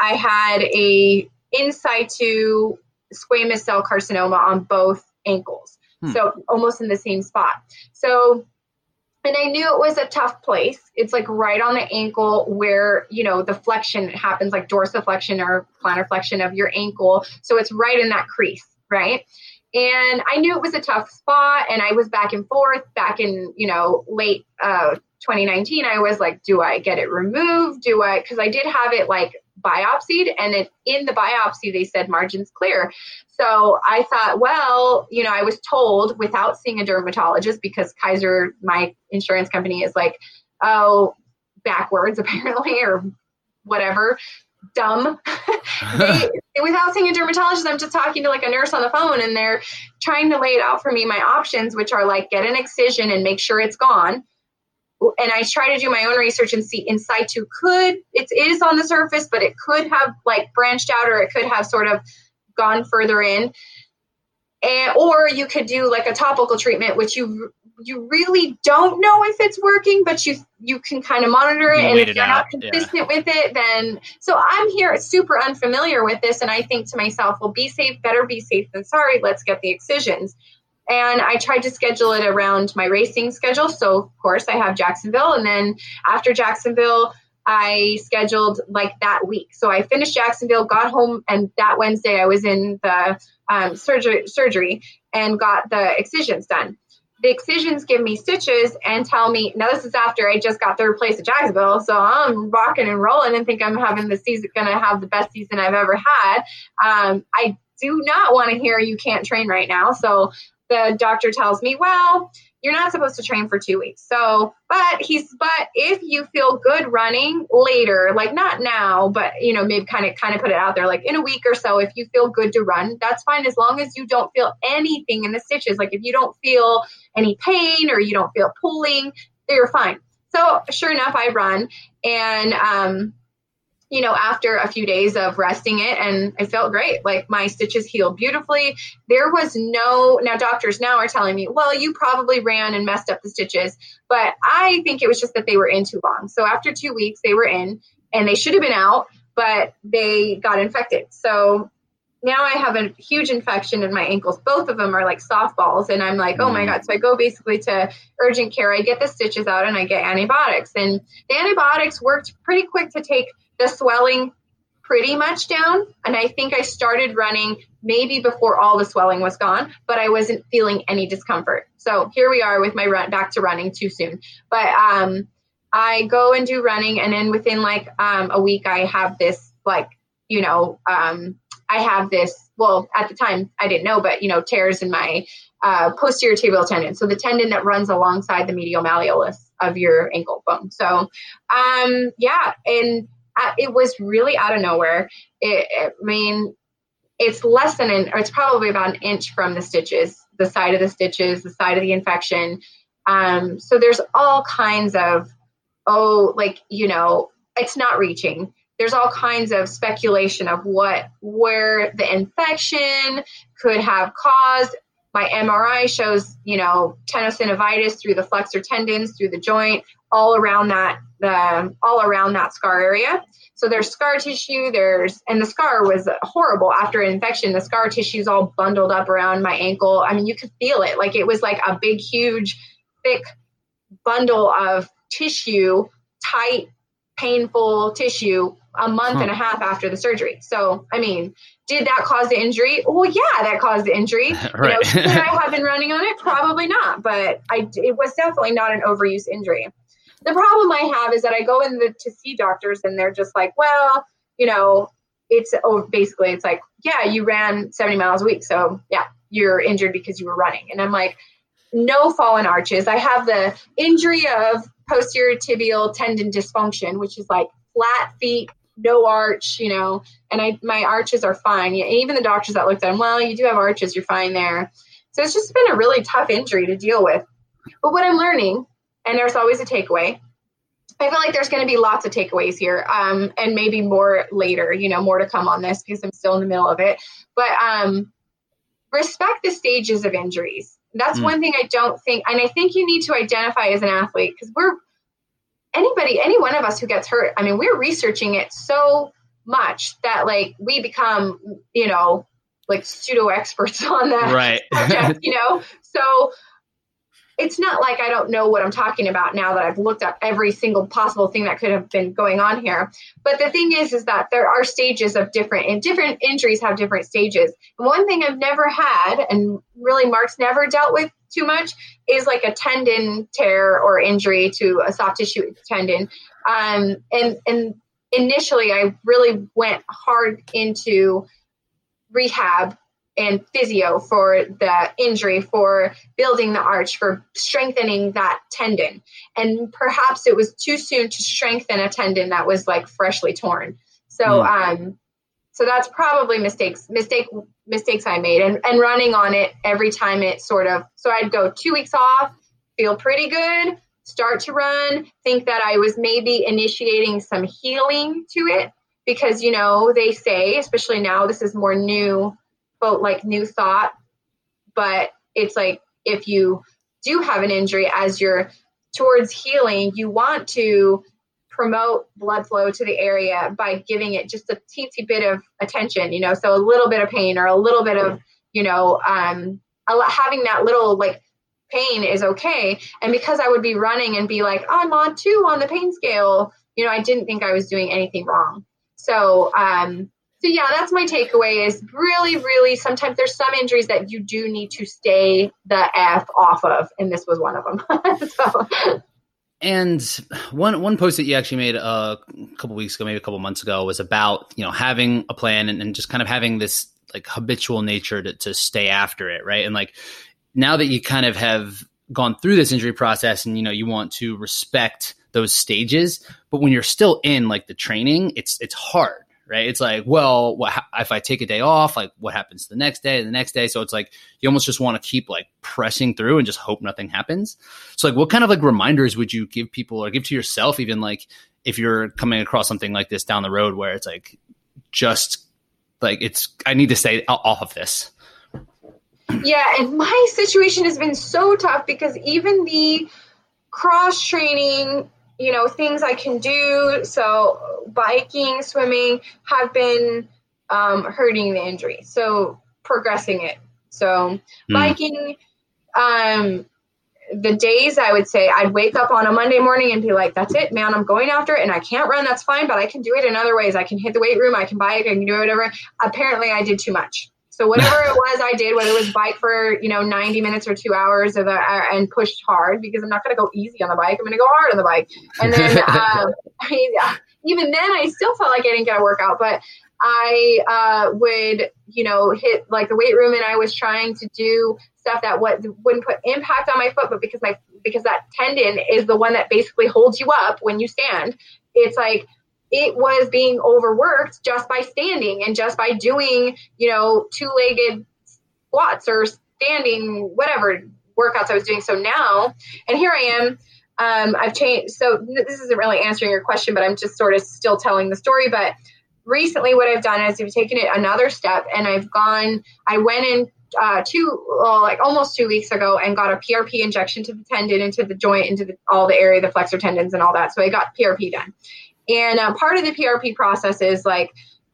i had a in situ squamous cell carcinoma on both ankles. Hmm. so almost in the same spot. So and I knew it was a tough place. It's like right on the ankle where, you know, the flexion happens like dorsiflexion or plantar flexion of your ankle. So it's right in that crease, right? And I knew it was a tough spot and I was back and forth back in, you know, late uh 2019 I was like, do I get it removed? Do I cuz I did have it like biopsied and it, in the biopsy they said margins clear so i thought well you know i was told without seeing a dermatologist because kaiser my insurance company is like oh backwards apparently or whatever dumb they, without seeing a dermatologist i'm just talking to like a nurse on the phone and they're trying to lay it out for me my options which are like get an excision and make sure it's gone and I try to do my own research and see in situ could it is on the surface, but it could have like branched out or it could have sort of gone further in. And, or you could do like a topical treatment, which you you really don't know if it's working, but you you can kind of monitor it. You and if you're not consistent yeah. with it, then so I'm here super unfamiliar with this, and I think to myself, well, be safe, better be safe than sorry. Let's get the excisions and I tried to schedule it around my racing schedule. So, of course, I have Jacksonville. And then after Jacksonville, I scheduled like that week. So I finished Jacksonville, got home, and that Wednesday I was in the um, surgery, surgery and got the excisions done. The excisions give me stitches and tell me, now this is after I just got third place at Jacksonville. So I'm rocking and rolling and think I'm having the season, going to have the best season I've ever had. Um, I do not want to hear you can't train right now. So the doctor tells me, well, you're not supposed to train for two weeks. So, but he's, but if you feel good running later, like not now, but you know, maybe kind of, kind of put it out there, like in a week or so, if you feel good to run, that's fine. As long as you don't feel anything in the stitches, like if you don't feel any pain or you don't feel pulling, you're fine. So sure enough, I run and, um, you know, after a few days of resting it, and I felt great. Like my stitches healed beautifully. There was no, now doctors now are telling me, well, you probably ran and messed up the stitches, but I think it was just that they were in too long. So after two weeks, they were in and they should have been out, but they got infected. So now I have a huge infection in my ankles. Both of them are like softballs. And I'm like, oh my mm. God. So I go basically to urgent care. I get the stitches out and I get antibiotics. And the antibiotics worked pretty quick to take the swelling pretty much down. And I think I started running maybe before all the swelling was gone, but I wasn't feeling any discomfort. So here we are with my run back to running too soon. But um, I go and do running, and then within like um, a week, I have this like you know um, I have this. Well, at the time I didn't know, but you know tears in my uh, posterior tibial tendon, so the tendon that runs alongside the medial malleolus of your ankle bone. So um, yeah, and it was really out of nowhere. It, I mean, it's less than an, or it's probably about an inch from the stitches, the side of the stitches, the side of the infection. Um, so there's all kinds of, oh, like, you know, it's not reaching. There's all kinds of speculation of what, where the infection could have caused. My MRI shows, you know, tenosynovitis through the flexor tendons, through the joint, all around that the um, all around that scar area. So there's scar tissue, there's and the scar was horrible after an infection. The scar tissue's all bundled up around my ankle. I mean, you could feel it. Like it was like a big, huge, thick bundle of tissue, tight, painful tissue a month huh. and a half after the surgery. So, I mean, did that cause the injury? Well, yeah, that caused the injury. right. You know, should I have been running on it? Probably not, but I, it was definitely not an overuse injury. The problem I have is that I go in the, to see doctors and they're just like, well, you know, it's oh, basically it's like, yeah, you ran 70 miles a week, so yeah, you're injured because you were running. And I'm like, no fallen arches. I have the injury of posterior tibial tendon dysfunction, which is like flat feet, no arch, you know, and I my arches are fine. Even the doctors that looked at them, well, you do have arches, you're fine there. So it's just been a really tough injury to deal with. But what I'm learning and there's always a takeaway. I feel like there's going to be lots of takeaways here, um, and maybe more later. You know, more to come on this because I'm still in the middle of it. But um, respect the stages of injuries. That's mm. one thing I don't think, and I think you need to identify as an athlete because we're anybody, any one of us who gets hurt. I mean, we're researching it so much that like we become, you know, like pseudo experts on that right subject, you know. So it's not like I don't know what I'm talking about now that I've looked up every single possible thing that could have been going on here. But the thing is, is that there are stages of different, and different injuries have different stages. One thing I've never had, and really Mark's never dealt with too much, is like a tendon tear or injury to a soft tissue tendon. Um, and and initially, I really went hard into rehab and physio for the injury, for building the arch, for strengthening that tendon. And perhaps it was too soon to strengthen a tendon that was like freshly torn. So, mm. um, so that's probably mistakes, mistake, mistakes I made, and and running on it every time it sort of. So I'd go two weeks off, feel pretty good, start to run, think that I was maybe initiating some healing to it because you know they say, especially now, this is more new quote like new thought, but it's like if you do have an injury as you're towards healing, you want to promote blood flow to the area by giving it just a teensy bit of attention, you know, so a little bit of pain or a little bit of, you know, um, having that little like pain is okay. And because I would be running and be like, I'm on two on the pain scale, you know, I didn't think I was doing anything wrong. So, um, so yeah, that's my takeaway is really, really sometimes there's some injuries that you do need to stay the F off of. And this was one of them. so. And one one post that you actually made a couple weeks ago, maybe a couple months ago, was about you know having a plan and, and just kind of having this like habitual nature to, to stay after it, right? And like now that you kind of have gone through this injury process and you know you want to respect those stages, but when you're still in like the training, it's it's hard right? It's like, well, what, if I take a day off, like what happens the next day, and the next day? So it's like you almost just want to keep like pressing through and just hope nothing happens. So like, what kind of like reminders would you give people or give to yourself, even like if you're coming across something like this down the road where it's like just like it's I need to stay off of this. Yeah, and my situation has been so tough because even the cross training, you know, things I can do, so biking, swimming, have been um, hurting the injury. So progressing it. So mm. biking, um, the days I would say I'd wake up on a Monday morning and be like, that's it, man, I'm going after it and I can't run, that's fine, but I can do it in other ways. I can hit the weight room, I can bike, I can do whatever. Apparently I did too much. So whatever it was I did, whether it was bike for, you know, 90 minutes or two hours of a, and pushed hard because I'm not going to go easy on the bike. I'm going to go hard on the bike. And then um, I, even then I still felt like I didn't get a workout, but I uh, would, you know, hit like the weight room and I was trying to do stuff that what wouldn't put impact on my foot, but because my because that tendon is the one that basically holds you up when you stand, it's like it was being overworked just by standing and just by doing, you know, two-legged squats or standing, whatever workouts I was doing. So now, and here I am. Um, I've changed. So this isn't really answering your question, but I'm just sort of still telling the story. But recently, what I've done is I've taken it another step, and I've gone. I went in uh, two, well, like almost two weeks ago, and got a PRP injection to the tendon, into the joint, into the, all the area, the flexor tendons, and all that. So I got PRP done. And uh, part of the PRP process is like,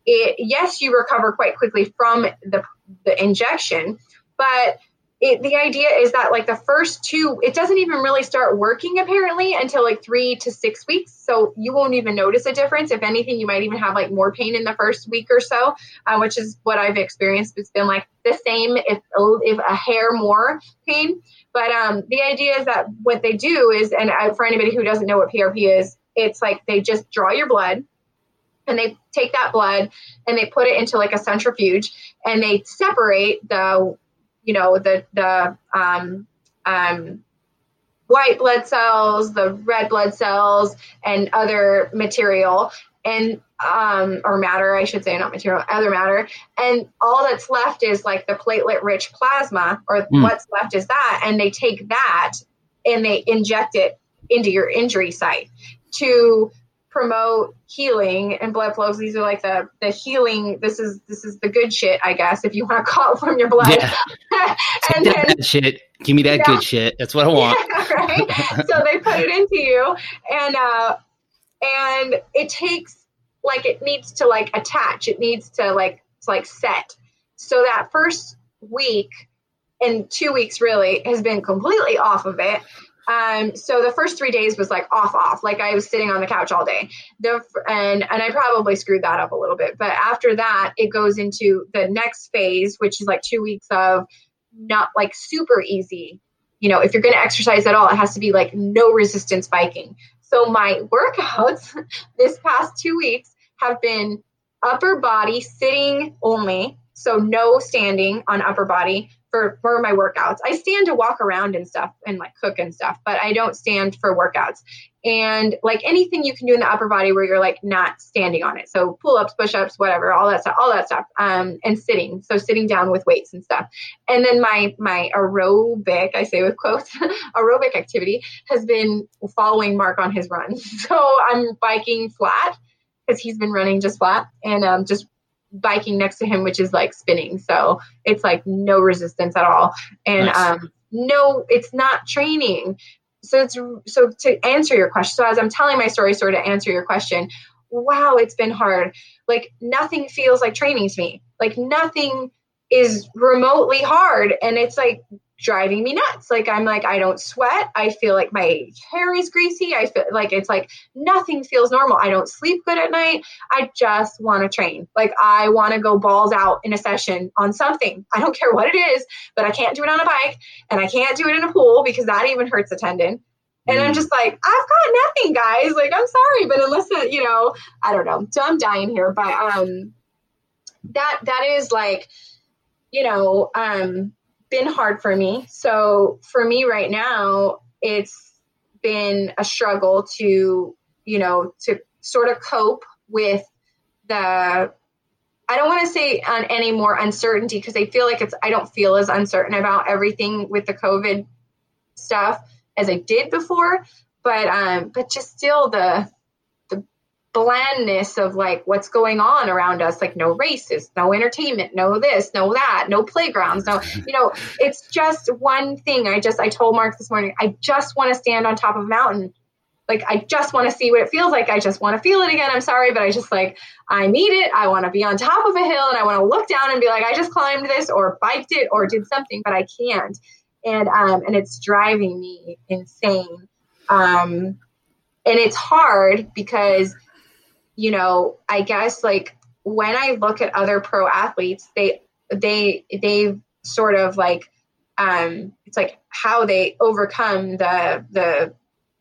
it, yes, you recover quite quickly from the the injection, but it, the idea is that like the first two, it doesn't even really start working apparently until like three to six weeks. So you won't even notice a difference. If anything, you might even have like more pain in the first week or so, uh, which is what I've experienced. It's been like the same, if if a hair more pain. But um, the idea is that what they do is, and uh, for anybody who doesn't know what PRP is, it's like they just draw your blood and they take that blood and they put it into like a centrifuge and they separate the you know the the um, um, white blood cells, the red blood cells, and other material and um, or matter, I should say, not material, other matter, and all that's left is like the platelet-rich plasma, or mm. what's left is that, and they take that and they inject it into your injury site to promote healing and blood flows. These are like the the healing. This is this is the good shit, I guess, if you want to call it from your blood. Yeah. and then, that shit. Give me that yeah. good shit. That's what I want. Yeah, right. so they put it into you, and uh, and it takes like it needs to like attach. It needs to like to like set. So that first week and two weeks really has been completely off of it um, so the first three days was like off, off. Like I was sitting on the couch all day. The and and I probably screwed that up a little bit. But after that, it goes into the next phase, which is like two weeks of not like super easy. You know, if you're going to exercise at all, it has to be like no resistance biking. So my workouts this past two weeks have been upper body sitting only, so no standing on upper body for for my workouts. I stand to walk around and stuff and like cook and stuff, but I don't stand for workouts. And like anything you can do in the upper body where you're like not standing on it. So pull ups, push ups, whatever, all that stuff, all that stuff. Um, and sitting. So sitting down with weights and stuff. And then my my aerobic, I say with quotes, aerobic activity has been following Mark on his run. So I'm biking flat because he's been running just flat and um, just biking next to him, which is like spinning. So it's like no resistance at all. And nice. um, no, it's not training. So it's so to answer your question. So as I'm telling my story, sort of to answer your question. Wow, it's been hard. Like nothing feels like training to me. Like nothing is remotely hard. And it's like driving me nuts. Like I'm like I don't sweat. I feel like my hair is greasy. I feel like it's like nothing feels normal. I don't sleep good at night. I just want to train. Like I want to go balls out in a session on something. I don't care what it is, but I can't do it on a bike and I can't do it in a pool because that even hurts a tendon. And I'm mm. just like, I've got nothing, guys. Like, I'm sorry, but unless it, you know, I don't know. So I'm dying here, but um, that that is like, you know, um, been hard for me. So for me right now, it's been a struggle to, you know, to sort of cope with the I don't want to say on any more uncertainty because I feel like it's I don't feel as uncertain about everything with the COVID stuff as I did before, but um but just still the blandness of like what's going on around us like no races no entertainment no this no that no playgrounds no you know it's just one thing. I just i told mark this morning i just want to stand on top of a mountain. Like i just want to see what it feels like. I just want to feel it again. I'm sorry but i just like i need it. I want to be on top of a hill and i want to look down and be like i just climbed this or biked it or did something but i can't. And um and it's driving me insane. Um and it's hard because you know, I guess like when I look at other pro athletes, they they they sort of like um it's like how they overcome the the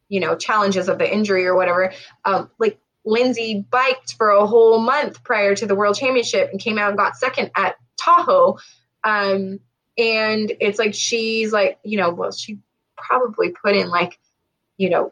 you know challenges of the injury or whatever. Um like Lindsay biked for a whole month prior to the world championship and came out and got second at Tahoe. Um and it's like she's like, you know, well she probably put in like, you know,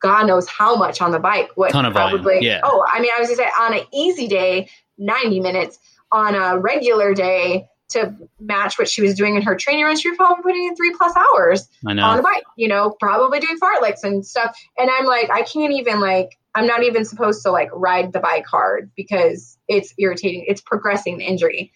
God knows how much on the bike. What Ton of probably, volume. Yeah. Oh, I mean, I was gonna say on an easy day, 90 minutes. On a regular day, to match what she was doing in her training run, she was probably putting in three plus hours on the bike, you know, probably doing fartleks and stuff. And I'm like, I can't even like, I'm not even supposed to like ride the bike hard because it's irritating. It's progressing the injury.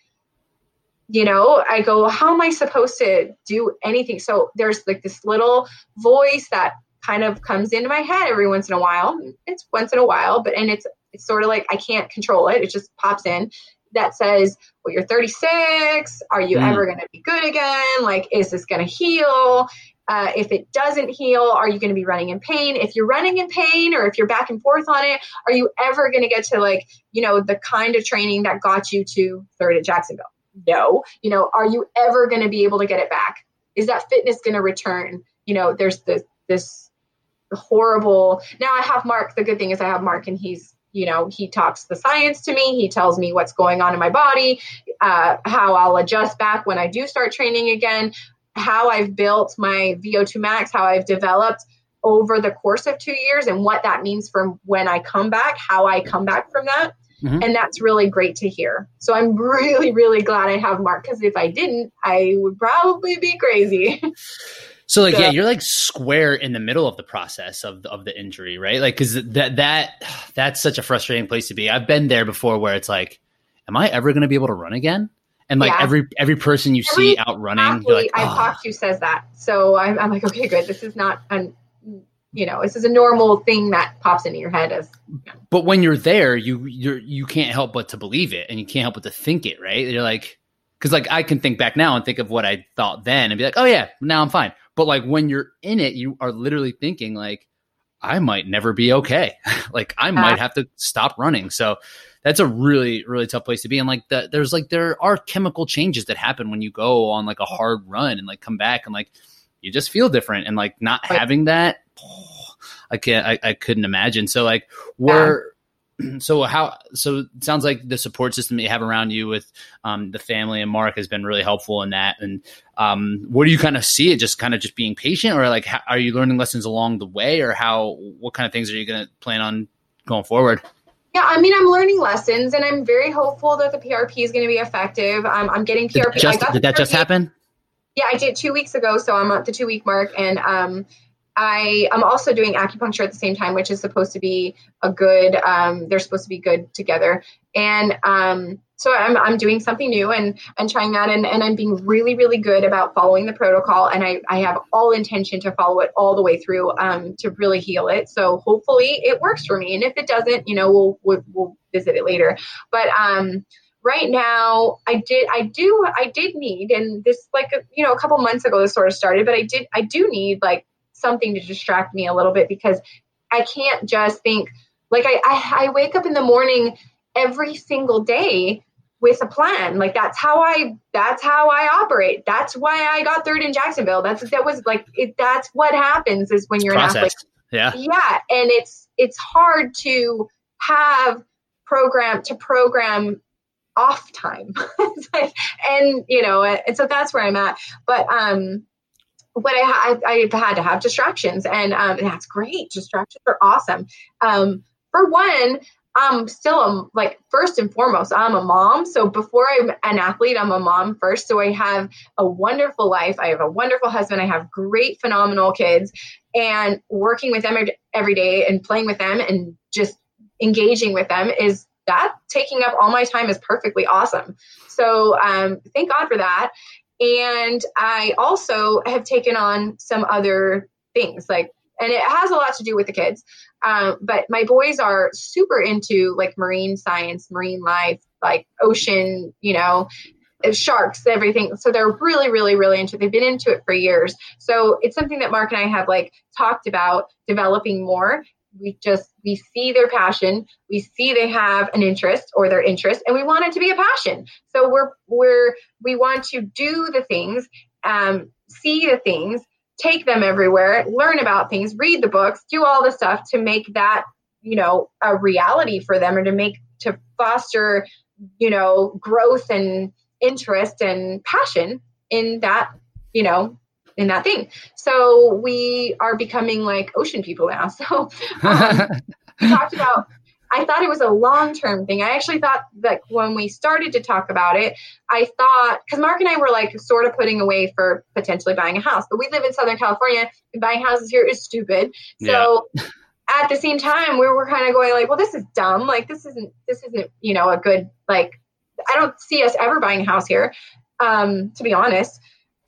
You know, I go, how am I supposed to do anything? So there's like this little voice that kind of comes into my head every once in a while. It's once in a while, but and it's it's sort of like I can't control it. It just pops in that says, "Well, you're 36. Are you mm. ever going to be good again? Like, is this going to heal? Uh, if it doesn't heal, are you going to be running in pain? If you're running in pain, or if you're back and forth on it, are you ever going to get to like you know the kind of training that got you to third at Jacksonville? No. You know, are you ever going to be able to get it back? Is that fitness going to return? You know, there's this this horrible. Now I have Mark. The good thing is I have Mark, and he's you know he talks the science to me. He tells me what's going on in my body, uh, how I'll adjust back when I do start training again, how I've built my VO2 max, how I've developed over the course of two years, and what that means from when I come back, how I come back from that. Mm-hmm. And that's really great to hear. So I'm really, really glad I have Mark because if I didn't, I would probably be crazy. So like yeah. yeah, you're like square in the middle of the process of of the injury, right? Like cuz that that that's such a frustrating place to be. I've been there before where it's like am I ever going to be able to run again? And like yeah. every every person you every see out running, like, oh. I've ah. talked to says that. So I'm, I'm like, okay, good. This is not an you know, this is a normal thing that pops into your head as. You know. But when you're there, you you're you can't help but to believe it, and you can't help but to think it, right? You're like, because like I can think back now and think of what I thought then, and be like, oh yeah, now I'm fine. But like when you're in it, you are literally thinking like, I might never be okay. like I uh-huh. might have to stop running. So that's a really really tough place to be. And like the, there's like there are chemical changes that happen when you go on like a hard run and like come back and like you just feel different and like not having that. Oh, I can't. I, I couldn't imagine. So like, where so how so it sounds like the support system that you have around you with um, the family and mark has been really helpful in that and um, what do you kind of see it just kind of just being patient or like how, are you learning lessons along the way or how what kind of things are you going to plan on going forward yeah, I mean, I'm learning lessons, and I'm very hopeful that the PRP is going to be effective. Um, I'm getting PRP. Did, just, did that PRP. just happen? Yeah, I did two weeks ago, so I'm at the two week mark, and um, I am also doing acupuncture at the same time, which is supposed to be a good. Um, they're supposed to be good together, and um, so I'm I'm doing something new and and trying that, and and I'm being really really good about following the protocol, and I I have all intention to follow it all the way through um, to really heal it. So hopefully it works for me, and if it doesn't, you know, we'll we'll, we'll visit it later. But um, right now i did i do i did need and this like you know a couple months ago this sort of started but i did i do need like something to distract me a little bit because I can't just think like I, I, I wake up in the morning every single day with a plan. Like that's how I that's how I operate. That's why I got third in Jacksonville. That's that was like it, that's what happens is when you're Process. an athlete. Yeah. Yeah, and it's it's hard to have program to program off time. and you know, and so that's where I'm at. But um but I, I, have had to have distractions, and um, that's great. Distractions are awesome. Um, for one, I'm still a, like first and foremost, I'm a mom. So before I'm an athlete, I'm a mom first. So I have a wonderful life. I have a wonderful husband. I have great, phenomenal kids, and working with them every day and playing with them and just engaging with them is that taking up all my time is perfectly awesome. So um, thank God for that. And I also have taken on some other things like, and it has a lot to do with the kids. Um, but my boys are super into like marine science, marine life, like ocean, you know, sharks, everything. So they're really, really, really into. It. They've been into it for years. So it's something that Mark and I have like talked about developing more. We just we see their passion, we see they have an interest or their interest, and we want it to be a passion. So we're we're we want to do the things, um, see the things, take them everywhere, learn about things, read the books, do all the stuff to make that you know a reality for them, or to make to foster you know growth and interest and passion in that, you know, in that thing. So we are becoming like ocean people now. So um, we talked about. I thought it was a long term thing. I actually thought that when we started to talk about it, I thought because Mark and I were like sort of putting away for potentially buying a house, but we live in Southern California and buying houses here is stupid. So. Yeah. At the same time, we were kind of going like, well, this is dumb. Like, this isn't, this isn't, you know, a good like I don't see us ever buying a house here. Um, to be honest,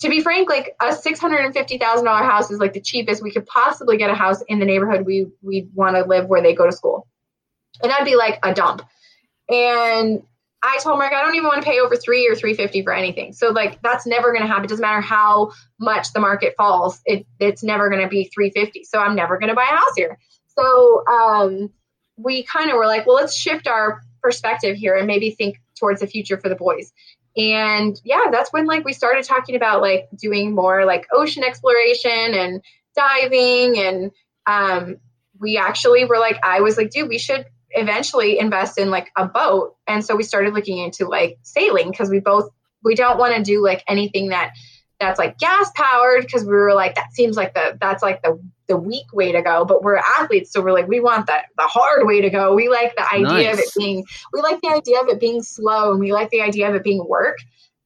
to be frank, like a six hundred and fifty thousand dollar house is like the cheapest we could possibly get a house in the neighborhood we we want to live where they go to school, and that'd be like a dump. And I told Mark I don't even want to pay over three or three fifty for anything. So like that's never going to happen. It doesn't matter how much the market falls. It it's never going to be three fifty. So I'm never going to buy a house here. So um, we kind of were like, well, let's shift our perspective here and maybe think towards the future for the boys and yeah that's when like we started talking about like doing more like ocean exploration and diving and um we actually were like i was like dude we should eventually invest in like a boat. And so we started looking into like sailing because we both we don't want to do like anything that that's like gas powered because we were like that seems like the that's like the the weak way to go but we're athletes so we're like we want the the hard way to go. We like the idea nice. of it being we like the idea of it being slow and we like the idea of it being work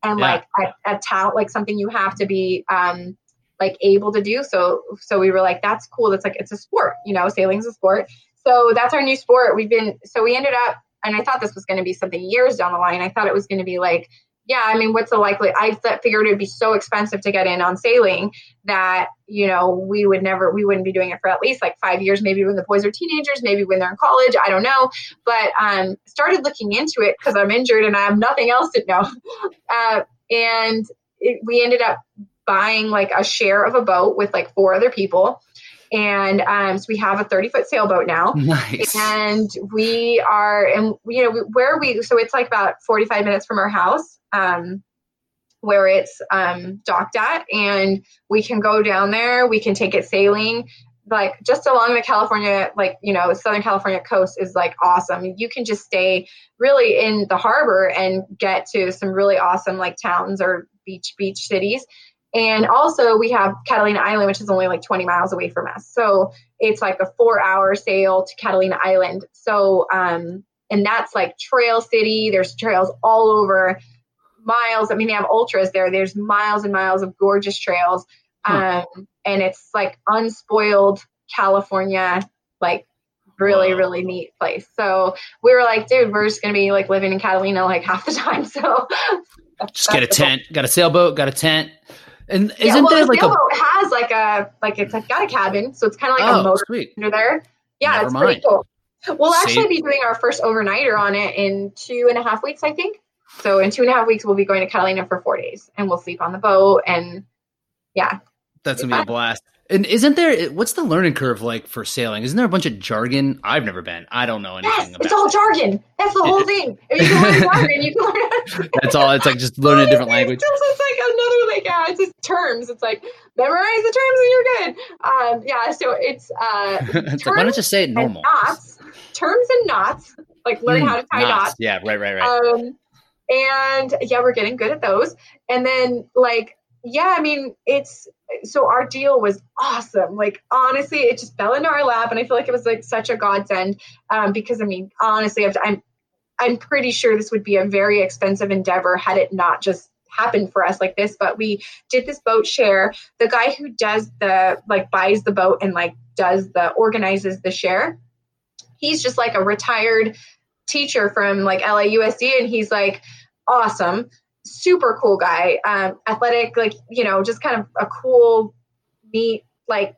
and yeah. like a, a talent like something you have to be um like able to do. So so we were like that's cool. That's like it's a sport you know sailing's a sport. So that's our new sport. We've been so we ended up and i thought this was going to be something years down the line. I thought it was going to be like yeah, I mean, what's the likely? I figured it would be so expensive to get in on sailing that you know we would never, we wouldn't be doing it for at least like five years. Maybe when the boys are teenagers, maybe when they're in college. I don't know, but um, started looking into it because I'm injured and I have nothing else to know. Uh, and it, we ended up buying like a share of a boat with like four other people and um, so we have a 30 foot sailboat now. Nice. and we are and you know where we so it's like about 45 minutes from our house um, where it's um, docked at. And we can go down there. We can take it sailing. Like just along the california like you know southern california coast is like awesome. You can just stay really in the harbor and get to some really awesome like towns or beach beach cities and also, we have Catalina Island, which is only like 20 miles away from us. So it's like a four hour sail to Catalina Island. So, um, and that's like Trail City. There's trails all over miles. I mean, they have ultras there. There's miles and miles of gorgeous trails. Um, and it's like unspoiled California, like really, really neat place. So we were like, dude, we're just going to be like living in Catalina like half the time. So just get a tent, got a sailboat, got a tent. And isn't yeah, well, there like a it has like a like it's got a cabin, so it's kind of like oh, a motor sweet. under there. Yeah, Never it's mind. pretty cool. We'll actually be doing our first overnighter on it in two and a half weeks, I think. So in two and a half weeks, we'll be going to Catalina for four days, and we'll sleep on the boat, and yeah, that's gonna be a blast. And isn't there what's the learning curve like for sailing? Isn't there a bunch of jargon? I've never been. I don't know anything yes, about. It's all jargon. That's the whole thing. If you can learn jargon, you can learn. That's all. It's like just learning a different language. It's, it's like another like yeah, it's just terms. It's like memorize the terms and you're good. Um, yeah. So it's uh. it's like, why don't you say it normal? Knots, terms and knots. Like learn mm, how to tie knots. knots. Yeah. Right. Right. Right. Um, and yeah, we're getting good at those. And then like yeah, I mean, it's so our deal was awesome. Like honestly, it just fell into our lap, and I feel like it was like such a godsend. Um, because I mean, honestly, I'm I'm pretty sure this would be a very expensive endeavor had it not just happened for us like this. But we did this boat share. The guy who does the like buys the boat and like does the organizes the share he's just like a retired teacher from like LAUSD, and he's like awesome, super cool guy, um, athletic, like you know, just kind of a cool, neat, like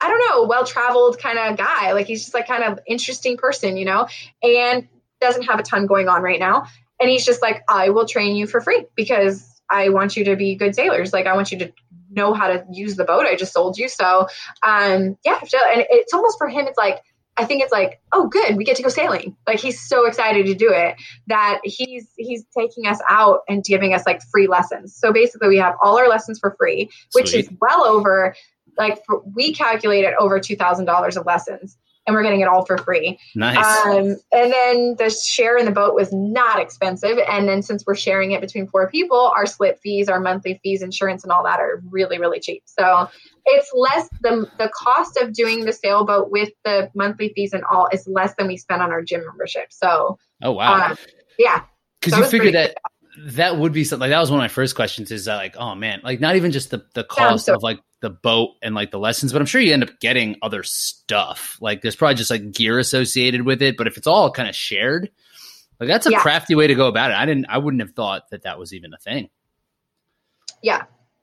I don't know, well traveled kind of guy. Like he's just like kind of interesting person, you know, and doesn't have a ton going on right now. And he's just like, I will train you for free because I want you to be good sailors. Like I want you to know how to use the boat I just sold you. So um yeah, and it's almost for him, it's like I think it's like, oh, good, we get to go sailing. Like he's so excited to do it that he's he's taking us out and giving us like free lessons. So basically, we have all our lessons for free, which Sweet. is well over like for, we calculated over two thousand dollars of lessons and we're getting it all for free. Nice. Um, and then the share in the boat was not expensive. And then since we're sharing it between four people, our slip fees, our monthly fees, insurance, and all that are really, really cheap. So it's less the the cost of doing the sailboat with the monthly fees and all is less than we spend on our gym membership. So oh wow, um, yeah. Because so you figured that. That would be something like that was one of my first questions is that like, oh man, like not even just the, the cost yeah, so, of like the boat and like the lessons, but I'm sure you end up getting other stuff. Like there's probably just like gear associated with it, but if it's all kind of shared, like that's a yeah. crafty way to go about it. I didn't, I wouldn't have thought that that was even a thing. Yeah,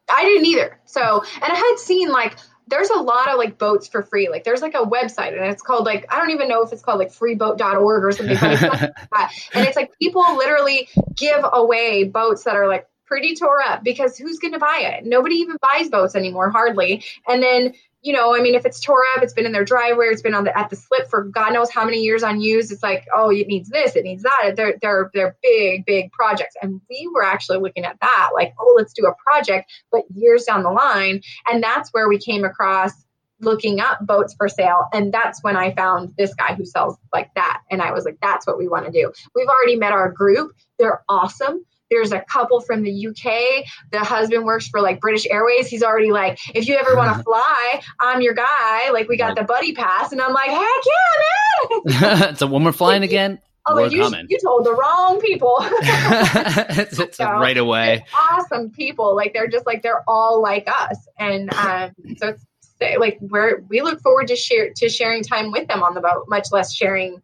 I didn't either. So, and I had seen like there's a lot of like boats for free. Like there's like a website and it's called like I don't even know if it's called like freeboat.org or something, but it's like and it's like people literally give away boats that are like pretty tore up because who's going to buy it? Nobody even buys boats anymore, hardly. And then, you know, I mean, if it's tore up, it's been in their driveway, it's been on the at the slip for God knows how many years unused. It's like, oh, it needs this, it needs that. They're they're they're big, big projects. And we were actually looking at that, like, oh, let's do a project, but years down the line. And that's where we came across looking up boats for sale and that's when i found this guy who sells like that and i was like that's what we want to do we've already met our group they're awesome there's a couple from the UK. The husband works for like British Airways. He's already like, if you ever want to fly, I'm your guy. Like we got the buddy pass, and I'm like, heck yeah, man. so when we're flying again, Oh, you, you told the wrong people. it's, it's so, right away. Awesome people. Like they're just like they're all like us, and um, so it's like we're we look forward to share to sharing time with them on the boat, much less sharing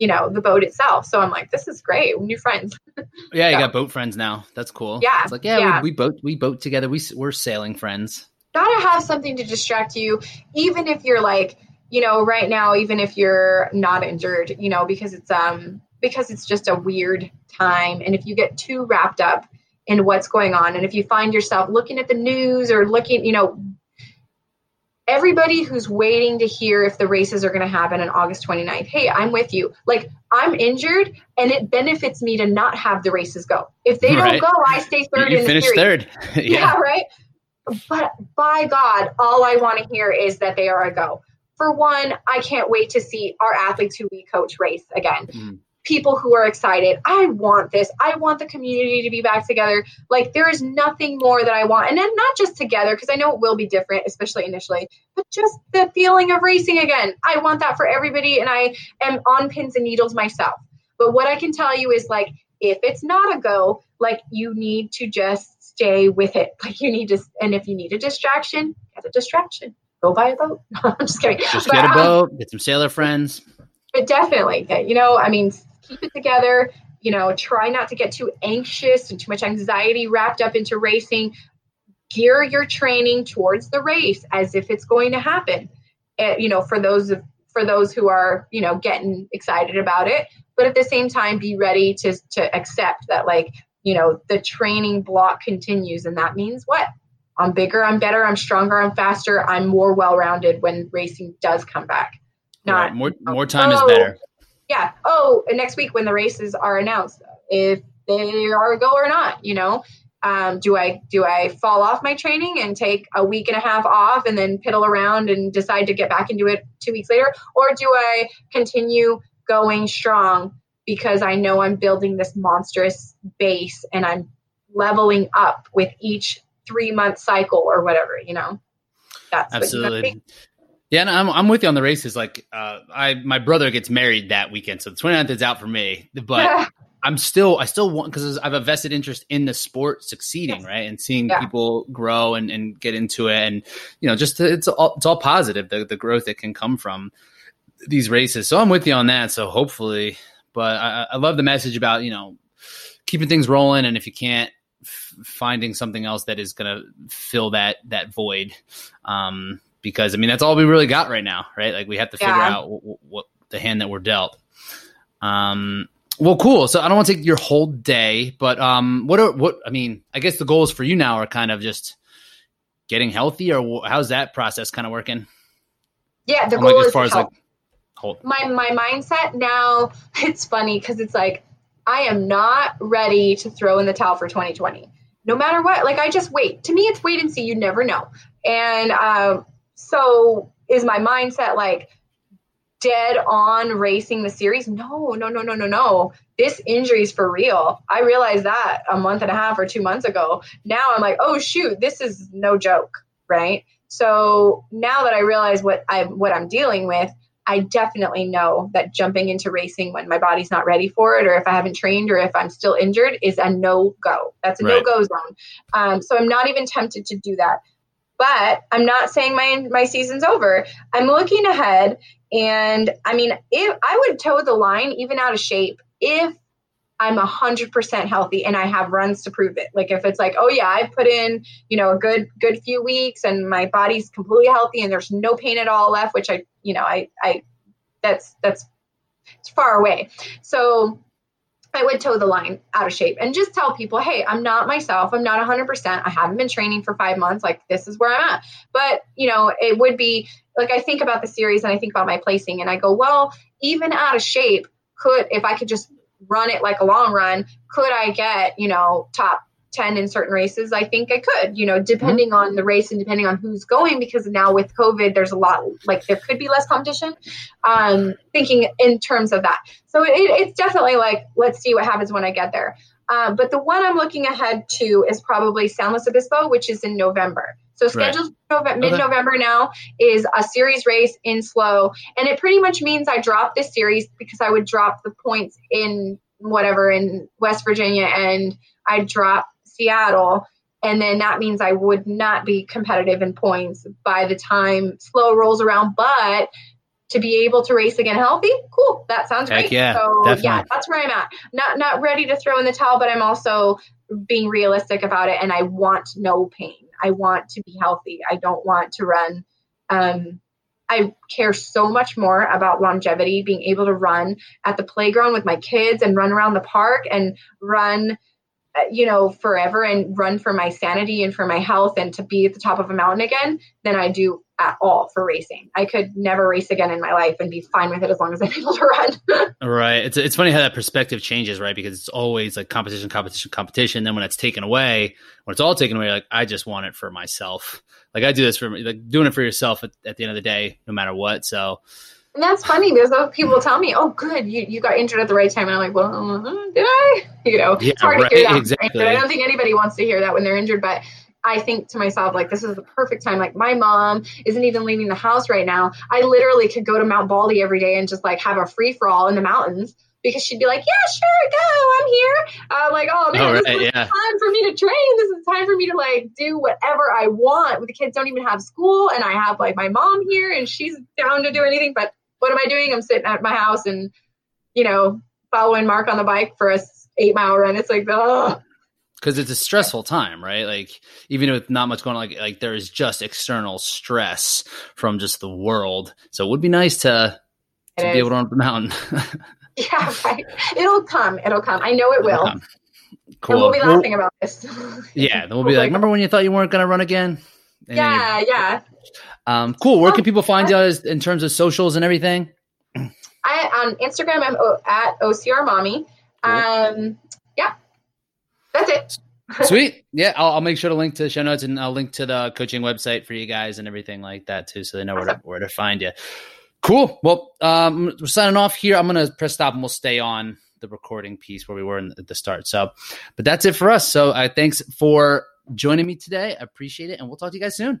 you know the boat itself. So i'm like this is great. New friends. Yeah you got boat friends now. That's cool. Yeah it's like yeah, yeah. We, we boat we boat together. We, we're sailing friends. Gotta have something to distract you even if you're like you know right now even if you're not injured you know because it's um because it's just a weird time. And if you get too wrapped up in what's going on and if you find yourself looking at the news or looking you know everybody who's waiting to hear if the races are going to happen on August 29th, hey, I'm with you. Like, I'm injured and it benefits me to not have the races go. If they right. don't go, I stay third you in finish the series. third. yeah. yeah, right. But by God, all I want to hear is that they are a go. For one, I can't wait to see our athletes who we coach race again. Mm people who are excited. I want this. I want the community to be back together. Like there is nothing more that I want. And then not just together, because I know it will be different, especially initially, but just the feeling of racing again. I want that for everybody. And I am on pins and needles myself. But what I can tell you is like, if it's not a go, like you need to just stay with it. Like you need to, and if you need a distraction, get a distraction. Go buy a boat. I'm just kidding. Just but, get a um, boat, um, get some sailor friends. But definitely, you know, I mean, keep it together. You know, try not to get too anxious and too much anxiety wrapped up into racing. Gear your training towards the race as if it's going to happen. Uh, you know, for those of for those who are you know getting excited about it, but at the same time, be ready to to accept that like you know the training block continues, and that means what? I'm bigger, I'm better, I'm stronger, I'm faster, I'm more well rounded when racing does come back. Not right. more more time oh, is better yeah, oh, next week when the races are announced, if they are a go or not, you know, um, do I do I fall off my training and take a week and a half off and then piddle around and decide to get back into it two weeks later, or do I continue going strong because I know I'm building this monstrous base and I'm leveling up with each three month cycle or whatever, you know? That's absolutely. Yeah, and I'm I'm with you on the races. Like, uh, I my brother gets married that weekend, so the 29th is out for me. But. I'm still I still want because I have a vested interest in the sport succeeding, right, and seeing yeah. people grow and, and get into it, and you know, just to, it's all it's all positive the the growth that can come from these races. So I'm with you on that. So hopefully, but I, I love the message about you know keeping things rolling, and if you can't, f- finding something else that is going to fill that that void. Um, because I mean that's all we really got right now, right? Like we have to figure Yeah. out what, what the hand that we're dealt. Um, well, cool. So I don't want to take your whole day, but um, what are what? I mean, I guess the goals for you now are kind of just getting healthy, or how's that process kind of working? Yeah, the I'm goal like, as is far to as, help. like, Hold. my my mindset now it's funny because it's like i am not ready to throw in the towel for 2020 no matter what like i just wait to me it's wait and see you never know and um, so is my mindset like dead on racing the series no no no no no no this injury is for real i realized that a month and a half or two months ago now i'm like oh shoot this is no joke right so now that i realize what i what i'm dealing with I definitely know that jumping into racing when my body's not ready for it, or if I haven't trained, or if I'm still injured, is a no go. That's a Right. no go zone. Um, so I'm not even tempted to do that. But I'm not saying my my season's over. I'm looking ahead, and I mean, if I would toe the line, even out of shape, if I'm a hundred percent healthy and I have runs to prove it. Like if it's like, oh yeah, I've put in, you know, a good good few weeks and my body's completely healthy and there's no pain at all left, which I, you know, I I that's that's it's far away. So I would toe the line out of shape and just tell people, hey, I'm not myself. I'm not 100%. I haven't been training for five months. Like, this is where I'm at. But, you know, it would be like I think about the series and I think about my placing and I go, well, even out of shape, could, if I could just run it like a long run, could I get, you know, top 10 in certain races? I think I could, you know, depending on the race and depending on who's going, because now with COVID, there's a lot, like, there could be less competition. Um, thinking in terms of that. So it, it's definitely like, let's see what happens when I get there. Um, but the one I'm looking ahead to is probably San Luis Obispo, which is in November. So Right. scheduled Nove- mid-November now is a series race in SLO, and it pretty much means I drop this series because I would drop the points in whatever in West Virginia, and I drop Seattle, and then that means I would not be competitive in points by the time SLO rolls around. But to be able to race again healthy, cool. That sounds Heck great. yeah, so definitely. yeah, that's where I'm at. Not not ready to throw in the towel, but I'm also being realistic about it, and I want no pain. I want to be healthy. I don't want to run. Um, I care so much more about longevity, being able to run at the playground with my kids and run around the park and run, Uh, you know, forever and run for my sanity and for my health and to be at the top of a mountain again than I do at all for racing. I could never race again in my life and be fine with it as long as I'm able to run. Right. It's it's funny how that perspective changes, right? Because it's always like competition, competition, competition. Then when it's taken away, when it's all taken away, like I just want it for myself. Like I do this for like doing it for yourself at, at the end of the day, no matter what. So And that's funny because those people tell me, "Oh, good, you, you got injured at the right time," and I'm like, "Well, uh, did I?" You know, Yeah, it's hard right, to hear that. exactly. I don't think anybody wants to hear that when they're injured. But I think to myself, like, this is the perfect time. Like, my mom isn't even leaving the house right now. I literally could go to Mount Baldy every day and just like have a free for all in the mountains. Because she'd be like, yeah, sure, go. I'm here. I'm like, oh man, Oh, this is yeah. time for me to train. This is time for me to like do whatever I want. The kids don't even have school, and I have like my mom here, and she's down to do anything. But what am I doing? I'm sitting at my house and, you know, following Mark on the bike for a eight mile run. It's like, oh, because it's a stressful time, right? Like even with not much going on, like like there is just external stress from just the world. So it would be nice to to It be is. able to run up the mountain. yeah, right. It'll come. It'll come. I know it will. Um, And cool. we'll be Well, laughing about this. yeah, then we'll be like, remember when you thought you weren't going to run again? And then you- yeah, yeah. Um, cool. Where can Oh, people find you in terms of socials and everything? I on Instagram I'm o- at OCR Mommy. Um, yeah, that's it. Sweet. Yeah, I'll, I'll make sure to link to the show notes and I'll link to the coaching website for you guys and everything like that too, so they know where to, where to find you. Cool. Well, um, we're signing off here. I'm gonna press stop and we'll stay on the recording piece where we were in, at the start. So, but that's it for us. So, uh, thanks for joining me today. I appreciate it, and we'll talk to you guys soon.